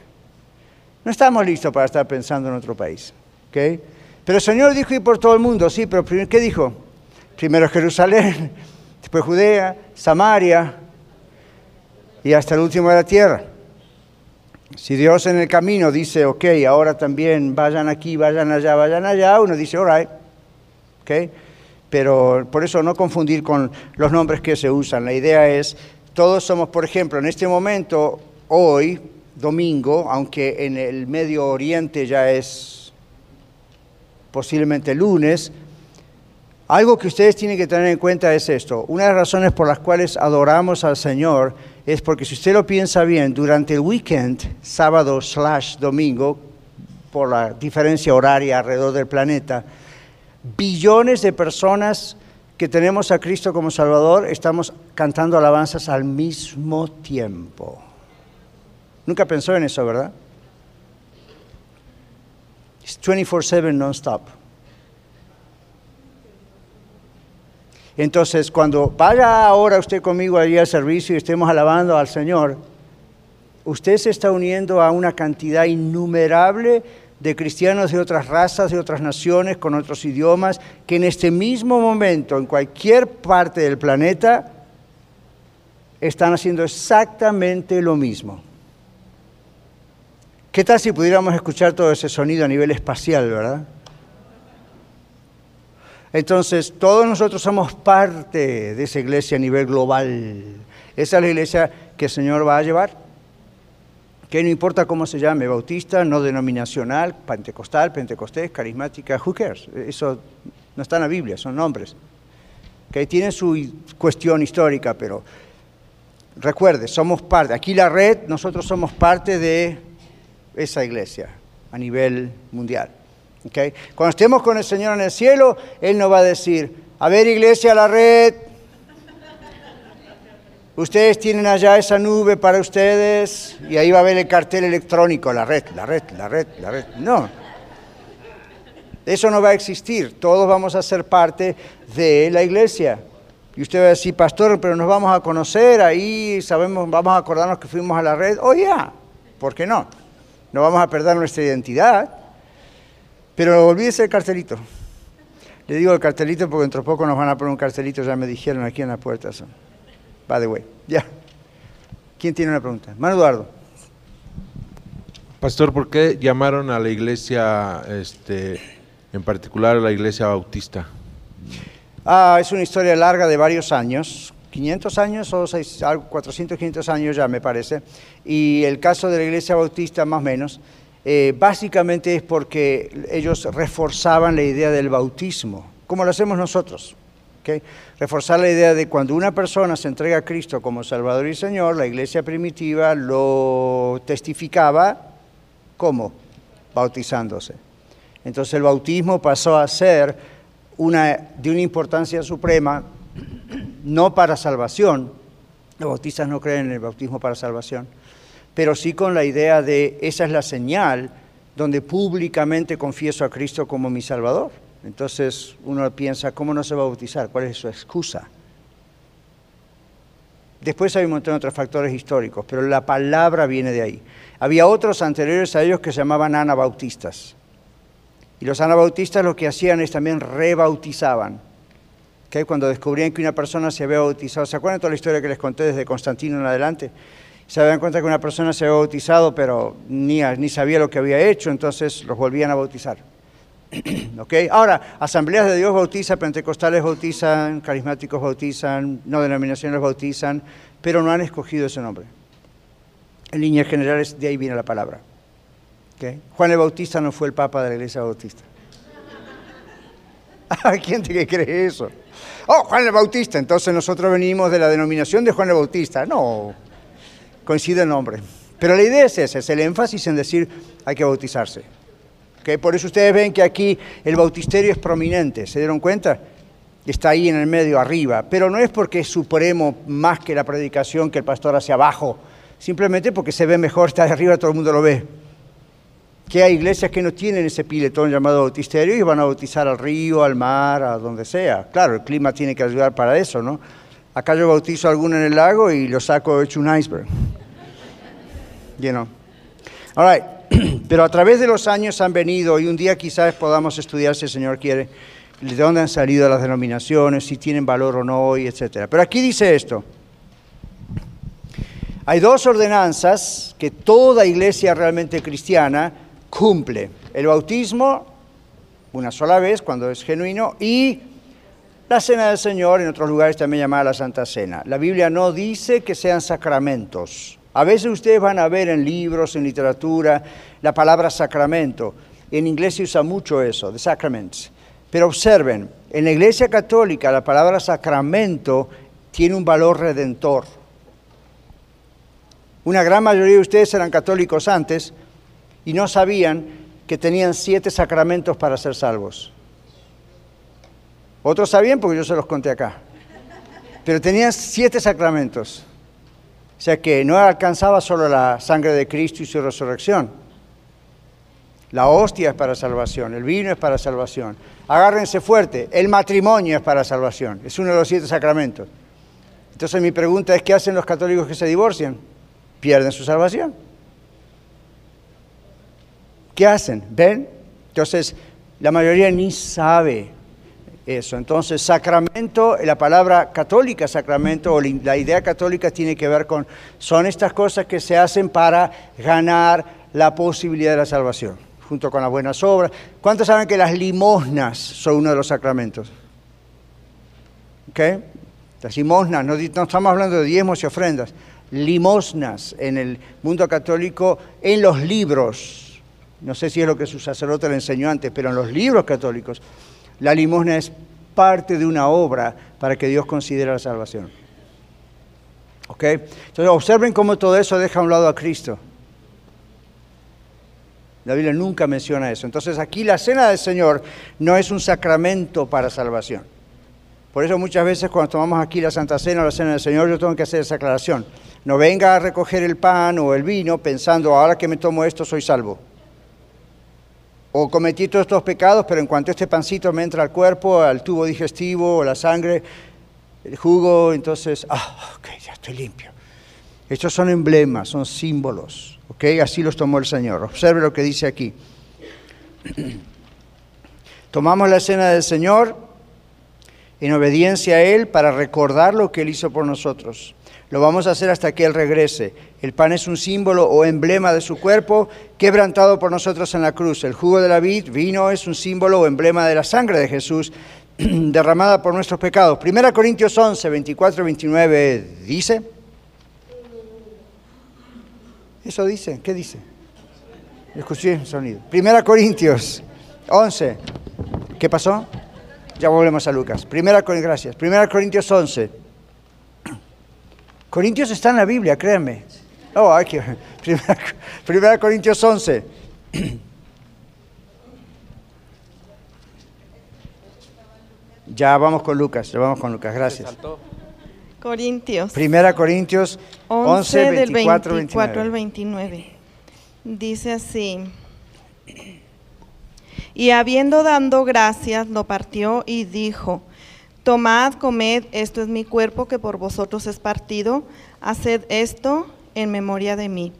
No estamos listos para estar pensando en otro país. ¿ok? Pero el Señor dijo ir por todo el mundo, sí, pero ¿qué dijo? Primero Jerusalén, después Judea, Samaria y hasta el último de la tierra. Si Dios en el camino dice, ok, ahora también vayan aquí, vayan allá, vayan allá, uno dice, all right. Pero por eso no confundir con los nombres que se usan. La idea es, todos somos, por ejemplo, en este momento, hoy, domingo, aunque en el Medio Oriente ya es posiblemente lunes, algo que ustedes tienen que tener en cuenta es esto. Una de las razones por las cuales adoramos al Señor es porque si usted lo piensa bien, durante el weekend, sábado slash domingo, por la diferencia horaria alrededor del planeta, billones de personas que tenemos a Cristo como Salvador estamos cantando alabanzas al mismo tiempo. Nunca pensó en eso, ¿verdad? Es 24/7 non-stop. Entonces, cuando vaya ahora usted conmigo allí al servicio y estemos alabando al Señor, usted se está uniendo a una cantidad innumerable de cristianos de otras razas, de otras naciones, con otros idiomas, que en este mismo momento, en cualquier parte del planeta, están haciendo exactamente lo mismo. ¿Qué tal si pudiéramos escuchar todo ese sonido a nivel espacial, verdad? Entonces, todos nosotros somos parte de esa iglesia a nivel global. Esa es la iglesia que el Señor va a llevar. Que no importa cómo se llame, bautista, no denominacional, pentecostal, pentecostés, carismática, who cares? Eso no está en la Biblia, son nombres. Que tienen su cuestión histórica, pero recuerde, somos parte. Aquí la red, nosotros somos parte de esa iglesia a nivel mundial. Okay. Cuando estemos con el Señor en el cielo, Él nos va a decir, a ver iglesia, la red, ustedes tienen allá esa nube para ustedes y ahí va a ver el cartel electrónico, la red, la red, la red, la red. No, eso no va a existir, todos vamos a ser parte de la iglesia. Y usted va a decir, pastor, pero nos vamos a conocer ahí, sabemos, vamos a acordarnos que fuimos a la red. Oh, ya, ¿por qué no? No vamos a perder nuestra identidad. Pero olvídese el cartelito. Le digo el cartelito porque dentro de poco nos van a poner un cartelito, ya me dijeron aquí en la puerta. Son. By the way, ya. ¿Quién tiene una pregunta? Mano Eduardo. Pastor, ¿por qué llamaron a la iglesia, este, en particular a la iglesia bautista? Ah, es una historia larga de varios años, 500 años o 6, 400, 500 años ya me parece, y el caso de la iglesia bautista más o menos, eh, básicamente es porque ellos reforzaban la idea del bautismo, como lo hacemos nosotros. ¿okay? Reforzar la idea de cuando una persona se entrega a Cristo como Salvador y Señor, la iglesia primitiva lo testificaba como bautizándose. Entonces el bautismo pasó a ser una, de una importancia suprema, no para salvación, los bautistas no creen en el bautismo para salvación, pero sí con la idea de esa es la señal donde públicamente confieso a Cristo como mi Salvador. Entonces uno piensa, ¿cómo no se va a bautizar? ¿Cuál es su excusa? Después hay un montón de otros factores históricos, pero la palabra viene de ahí. Había otros anteriores a ellos que se llamaban anabautistas. Y los anabautistas lo que hacían es también rebautizaban. ¿Okay? Cuando descubrían que una persona se había bautizado, ¿se acuerdan toda la historia que les conté desde Constantino en adelante? Se daban cuenta que una persona se había bautizado, pero ni, ni sabía lo que había hecho, entonces los volvían a bautizar. ¿Okay? Ahora, asambleas de Dios bautizan, pentecostales bautizan, carismáticos bautizan, no denominaciones bautizan, pero no han escogido ese nombre. En líneas generales, de ahí viene la palabra. ¿Okay? Juan el Bautista no fue el papa de la iglesia bautista. ¿A quién te cree eso? Oh, Juan el Bautista. Entonces nosotros venimos de la denominación de Juan el Bautista. No, coincide el nombre. Pero la idea es esa, es el énfasis en decir hay que bautizarse. ¿Ok? Por eso ustedes ven que aquí el bautisterio es prominente. ¿Se dieron cuenta? Está ahí en el medio, arriba. Pero no es porque es supremo más que la predicación que el pastor hacia abajo. Simplemente porque se ve mejor, está de arriba, todo el mundo lo ve que hay iglesias que no tienen ese piletón llamado bautisterio y van a bautizar al río, al mar, a donde sea. Claro, el clima tiene que ayudar para eso, ¿no? Acá yo bautizo a alguno en el lago y lo saco hecho un iceberg. You know. All. Pero a través de los años han venido y un día quizás podamos estudiar, si el Señor quiere, de dónde han salido las denominaciones, si tienen valor o no, y etcétera. Pero aquí dice esto. Hay dos ordenanzas que toda iglesia realmente cristiana cumple. El bautismo, una sola vez, cuando es genuino, y la cena del Señor, en otros lugares también llamada la Santa Cena. La Biblia no dice que sean sacramentos. A veces ustedes van a ver en libros, en literatura, la palabra sacramento. En inglés se usa mucho eso, de sacraments. Pero observen, en la Iglesia Católica la palabra sacramento tiene un valor redentor. Una gran mayoría de ustedes eran católicos antes, y no sabían que tenían siete sacramentos para ser salvos. Otros sabían porque yo se los conté acá. Pero tenían siete sacramentos. O sea que no alcanzaba solo la sangre de Cristo y su resurrección. La hostia es para salvación, el vino es para salvación. Agárrense fuerte, el matrimonio es para salvación, es uno de los siete sacramentos. Entonces mi pregunta es, ¿qué hacen los católicos que se divorcian? Pierden su salvación. ¿Qué hacen? ¿Ven? Entonces, la mayoría ni sabe eso. Entonces, sacramento, la palabra católica, sacramento, o la idea católica tiene que ver con, son estas cosas que se hacen para ganar la posibilidad de la salvación, junto con las buenas obras. ¿Cuántos saben que las limosnas son uno de los sacramentos? ¿Ok? Las limosnas, no, no estamos hablando de diezmos y ofrendas, limosnas en el mundo católico, en los libros, no sé si es lo que su sacerdote le enseñó antes, pero en los libros católicos, la limosna es parte de una obra para que Dios considere la salvación. ¿Ok? Entonces observen cómo todo eso deja a un lado a Cristo. La Biblia nunca menciona eso. Entonces aquí la cena del Señor no es un sacramento para salvación. Por eso muchas veces cuando tomamos aquí la Santa Cena o la Cena del Señor, yo tengo que hacer esa aclaración. No venga a recoger el pan o el vino pensando, ahora que me tomo esto soy salvo o cometí todos estos pecados, pero en cuanto este pancito me entra al cuerpo, al tubo digestivo, o la sangre, el jugo, entonces, ah, ok, ya estoy limpio. Estos son emblemas, son símbolos, ok, así los tomó el Señor. Observe lo que dice aquí. Tomamos la cena del Señor en obediencia a Él para recordar lo que Él hizo por nosotros. Lo vamos a hacer hasta que Él regrese. El pan es un símbolo o emblema de su cuerpo quebrantado por nosotros en la cruz. El jugo de la vid, vino, es un símbolo o emblema de la sangre de Jesús derramada por nuestros pecados. Primera Corintios 11, 24 y 29 dice. Eso dice, ¿qué dice? Escuché el sonido. Primera Corintios 11. ¿Qué pasó? Ya volvemos a Lucas. Primera, gracias. Primera Corintios 11. Corintios está en la Biblia, créanme. Oh, aquí. Primera, Corintios 11. Ya vamos con Lucas, ya vamos con Lucas, gracias. Corintios. Primera Corintios 11, 11 del 24, 24 al 29. Dice así. Y habiendo dado gracias, lo partió y dijo, Tomad, comed, esto es mi cuerpo que por vosotros es partido, haced esto en memoria de mí.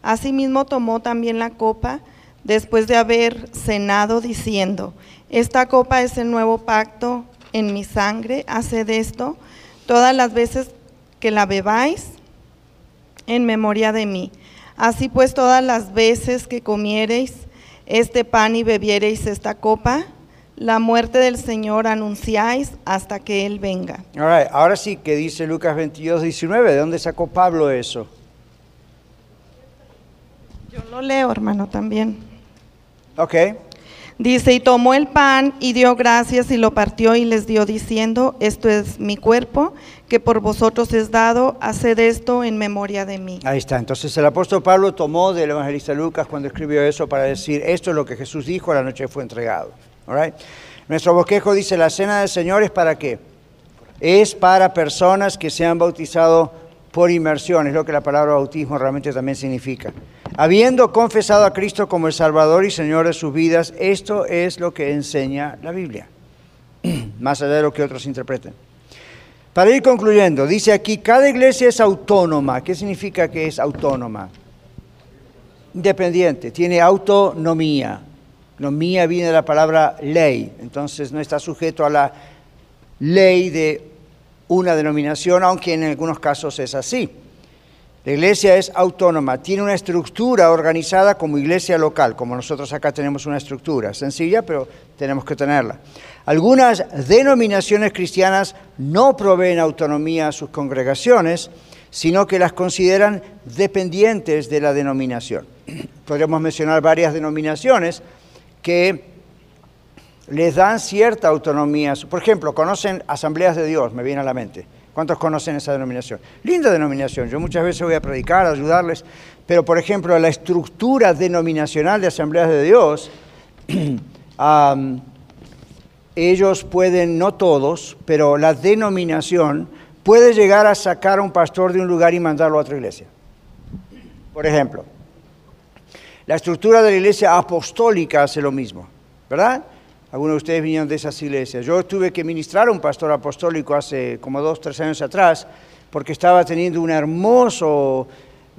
Asimismo tomó también la copa después de haber cenado, diciendo, esta copa es el nuevo pacto en mi sangre, haced esto todas las veces que la bebáis en memoria de mí. Así pues, todas las veces que comiereis este pan y bebiereis esta copa, la muerte del Señor anunciáis hasta que Él venga. Ahora sí que dice Lucas 22, 19, ¿de dónde sacó Pablo eso? Yo lo leo, hermano, también. Ok. Dice, y tomó el pan y dio gracias y lo partió y les dio diciendo, esto es mi cuerpo, que por vosotros es dado, haced esto en memoria de mí. Ahí está. Entonces el apóstol Pablo tomó del evangelista Lucas cuando escribió eso para decir, esto es lo que Jesús dijo la noche que fue entregado. Nuestro bosquejo dice, la cena del Señor es para qué? Es para personas que se han bautizado por inmersión, es lo que la palabra bautismo realmente también significa. Habiendo confesado a Cristo como el Salvador y Señor de sus vidas, esto es lo que enseña la Biblia, más allá de lo que otros interpreten. Para ir concluyendo, dice aquí, cada iglesia es autónoma. ¿Qué significa que es autónoma? Independiente, tiene autonomía. Nomía viene de la palabra ley, entonces no está sujeto a la ley de una denominación, aunque en algunos casos es así. La iglesia es autónoma, tiene una estructura organizada como iglesia local, como nosotros acá tenemos una estructura sencilla, pero tenemos que tenerla. Algunas denominaciones cristianas no proveen autonomía a sus congregaciones, sino que las consideran dependientes de la denominación. Podríamos mencionar varias denominaciones que les dan cierta autonomía. Por ejemplo, conocen asambleas de Dios, me viene a la mente. ¿Cuántos conocen esa denominación? Linda denominación. Yo muchas veces voy a predicar, a ayudarles, pero por ejemplo, la estructura denominacional de asambleas de Dios, ellos pueden, no todos, pero la denominación puede llegar a sacar a un pastor de un lugar y mandarlo a otra iglesia. Por ejemplo, la estructura de la iglesia apostólica hace lo mismo, ¿verdad? Algunos de ustedes vinieron de esas iglesias. Yo tuve que ministrar a un pastor apostólico hace como dos, tres años atrás, porque estaba teniendo un hermoso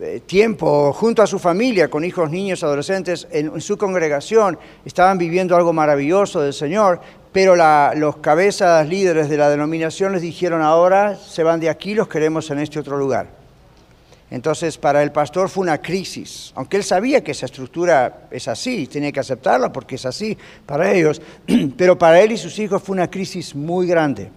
eh, tiempo junto a su familia, con hijos, niños, adolescentes, en, su congregación. Estaban viviendo algo maravilloso del Señor, pero los cabezas líderes de la denominación les dijeron, ahora se van de aquí, los queremos en este otro lugar. Entonces, para el pastor fue una crisis, aunque él sabía que esa estructura es así, tenía que aceptarla porque es así para ellos, pero para él y sus hijos fue una crisis muy grande.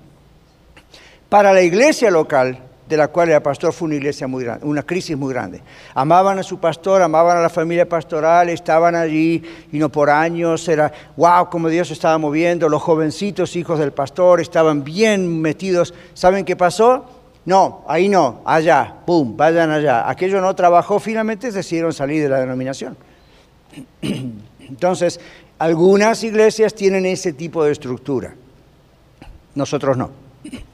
Para la iglesia local, de la cual el pastor fue una iglesia muy grande, una crisis muy grande. Amaban a su pastor, amaban a la familia pastoral, estaban allí y no por años, era wow, como Dios estaba moviendo, los jovencitos hijos del pastor estaban bien metidos. ¿Saben qué pasó? No, ahí no, allá, pum, vayan allá. Aquello no trabajó, finalmente decidieron salir de la denominación. Entonces, algunas iglesias tienen ese tipo de estructura, nosotros no.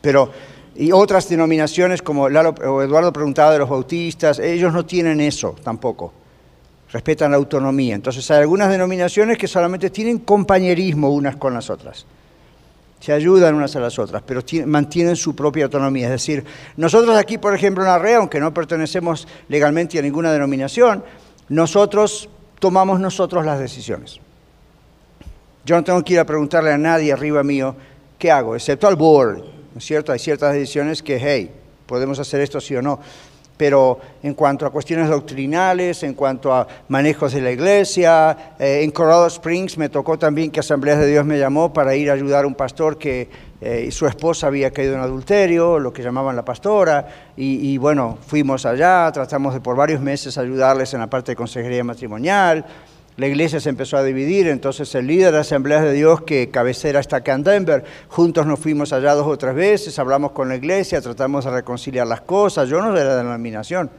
Pero, y otras denominaciones, como Eduardo preguntaba de los bautistas, ellos no tienen eso tampoco. Respetan la autonomía. Entonces, hay algunas denominaciones que solamente tienen compañerismo unas con las otras se ayudan unas a las otras, pero mantienen su propia autonomía. Es decir, nosotros aquí, por ejemplo, en la REA, aunque no pertenecemos legalmente a ninguna denominación, nosotros tomamos nosotros las decisiones. Yo no tengo que ir a preguntarle a nadie arriba mío qué hago, excepto al board, ¿no es cierto? Hay ciertas decisiones que, hey, podemos hacer esto sí o no pero en cuanto a cuestiones doctrinales, en cuanto a manejos de la iglesia, eh, en Colorado Springs me tocó también que Asambleas de Dios me llamó para ir a ayudar a un pastor que eh, su esposa había caído en adulterio, lo que llamaban la pastora, y, y, bueno, fuimos allá, tratamos de por varios meses ayudarles en la parte de consejería matrimonial, la iglesia se empezó a dividir, entonces el líder de la Asamblea de Dios, que cabecera está acá en Denver, juntos nos fuimos allá dos o tres veces, hablamos con la iglesia, tratamos de reconciliar las cosas, yo no era de la denominación,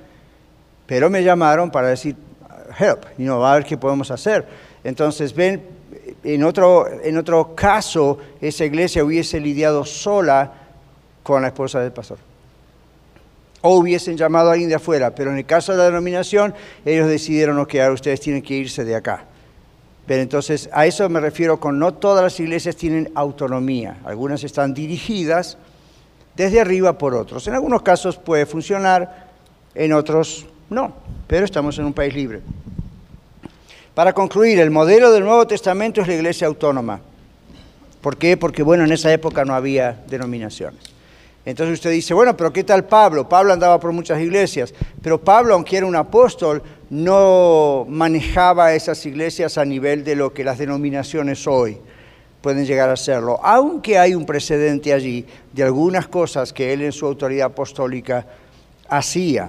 pero me llamaron para decir, help, y no a ver qué podemos hacer. Entonces, ven, en otro, en otro caso, esa iglesia hubiese lidiado sola con la esposa del pastor o hubiesen llamado a alguien de afuera, pero en el caso de la denominación, ellos decidieron, ok, ahora ustedes tienen que irse de acá. Pero entonces, a eso me refiero con no todas las iglesias tienen autonomía, algunas están dirigidas desde arriba por otros. En algunos casos puede funcionar, en otros no, pero estamos en un país libre. Para concluir, el modelo del Nuevo Testamento es la iglesia autónoma. ¿Por qué? Porque, bueno, en esa época no había denominaciones. Entonces usted dice, bueno, pero ¿qué tal Pablo? Pablo andaba por muchas iglesias, pero Pablo, aunque era un apóstol, no manejaba esas iglesias a nivel de lo que las denominaciones hoy pueden llegar a serlo, aunque hay un precedente allí de algunas cosas que él en su autoridad apostólica hacía.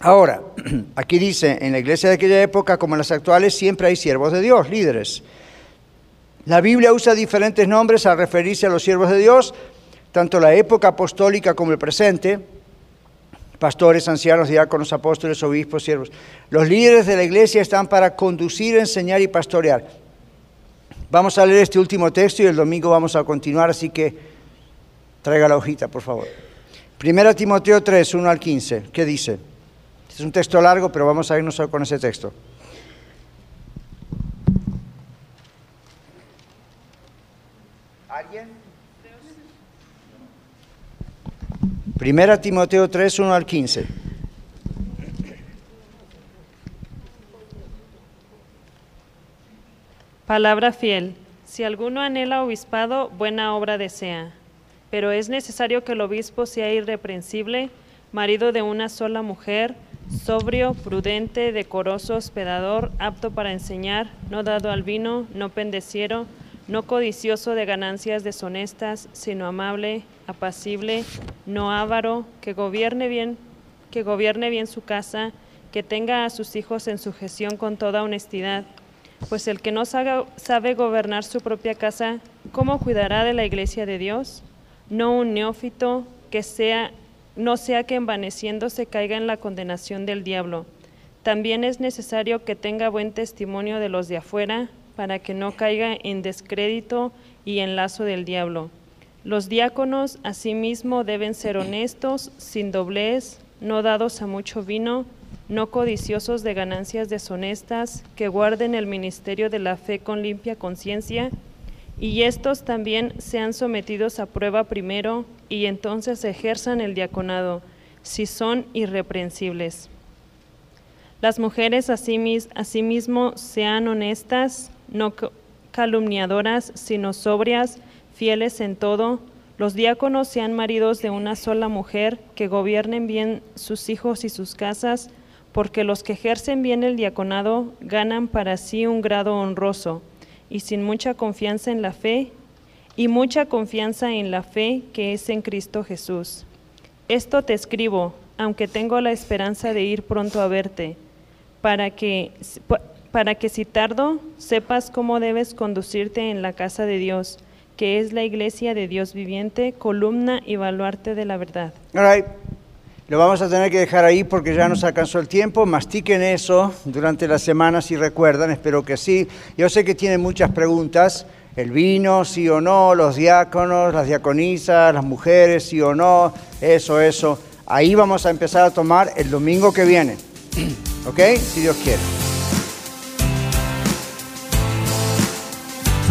Ahora, aquí dice, en la iglesia de aquella época como en las actuales siempre hay siervos de Dios, líderes. La Biblia usa diferentes nombres al referirse a los siervos de Dios, tanto la época apostólica como el presente, pastores, ancianos, diáconos, apóstoles, obispos, siervos. Los líderes de la iglesia están para conducir, enseñar y pastorear. Vamos a leer este último texto y el domingo vamos a continuar, así que traiga la hojita, por favor. Primera Timoteo 3, 1 al 15, ¿qué dice? Es un texto largo, pero vamos a irnos con ese texto. ¿Alguien? Primera Timoteo 3, 1 al 15. Palabra fiel. Si alguno anhela obispado, buena obra desea. Pero es necesario que el obispo sea irreprensible, marido de una sola mujer, sobrio, prudente, decoroso, hospedador, apto para enseñar, no dado al vino, no pendeciero, no codicioso de ganancias deshonestas, sino amable, apacible, no avaro, que gobierne bien, que gobierne bien su casa, que tenga a sus hijos en sujeción con toda honestidad pues el que no sabe gobernar su propia casa, ¿cómo cuidará de la iglesia de Dios? No un neófito que sea, no sea que envaneciéndose caiga en la condenación del diablo. También es necesario que tenga buen testimonio de los de afuera, para que no caiga en descrédito y en lazo del diablo. Los diáconos asimismo deben ser honestos, sin doblez, no dados a mucho vino, no codiciosos de ganancias deshonestas, que guarden el ministerio de la fe con limpia conciencia, y estos también sean sometidos a prueba primero, y entonces ejerzan el diaconado, si son irreprensibles. Las mujeres asimismo sean honestas, no calumniadoras, sino sobrias, fieles en todo. Los diáconos sean maridos de una sola mujer, que gobiernen bien sus hijos y sus casas, porque los que ejercen bien el diaconado ganan para sí un grado honroso, y sin mucha confianza en la fe, y mucha confianza en la fe que es en Cristo Jesús. Esto te escribo, aunque tengo la esperanza de ir pronto a verte, para que, para que si tardo sepas cómo debes conducirte en la casa de Dios, que es la iglesia de Dios viviente, columna y baluarte de la verdad. Lo vamos a tener que dejar ahí porque ya nos alcanzó el tiempo. Mastiquen eso durante la semana si recuerdan, espero que sí. Yo sé que tienen muchas preguntas. El vino, sí o no, los diáconos, las diaconisas, las mujeres, sí o no, eso, eso. Ahí vamos a empezar a tomar el domingo que viene. ¿Ok? Si Dios quiere.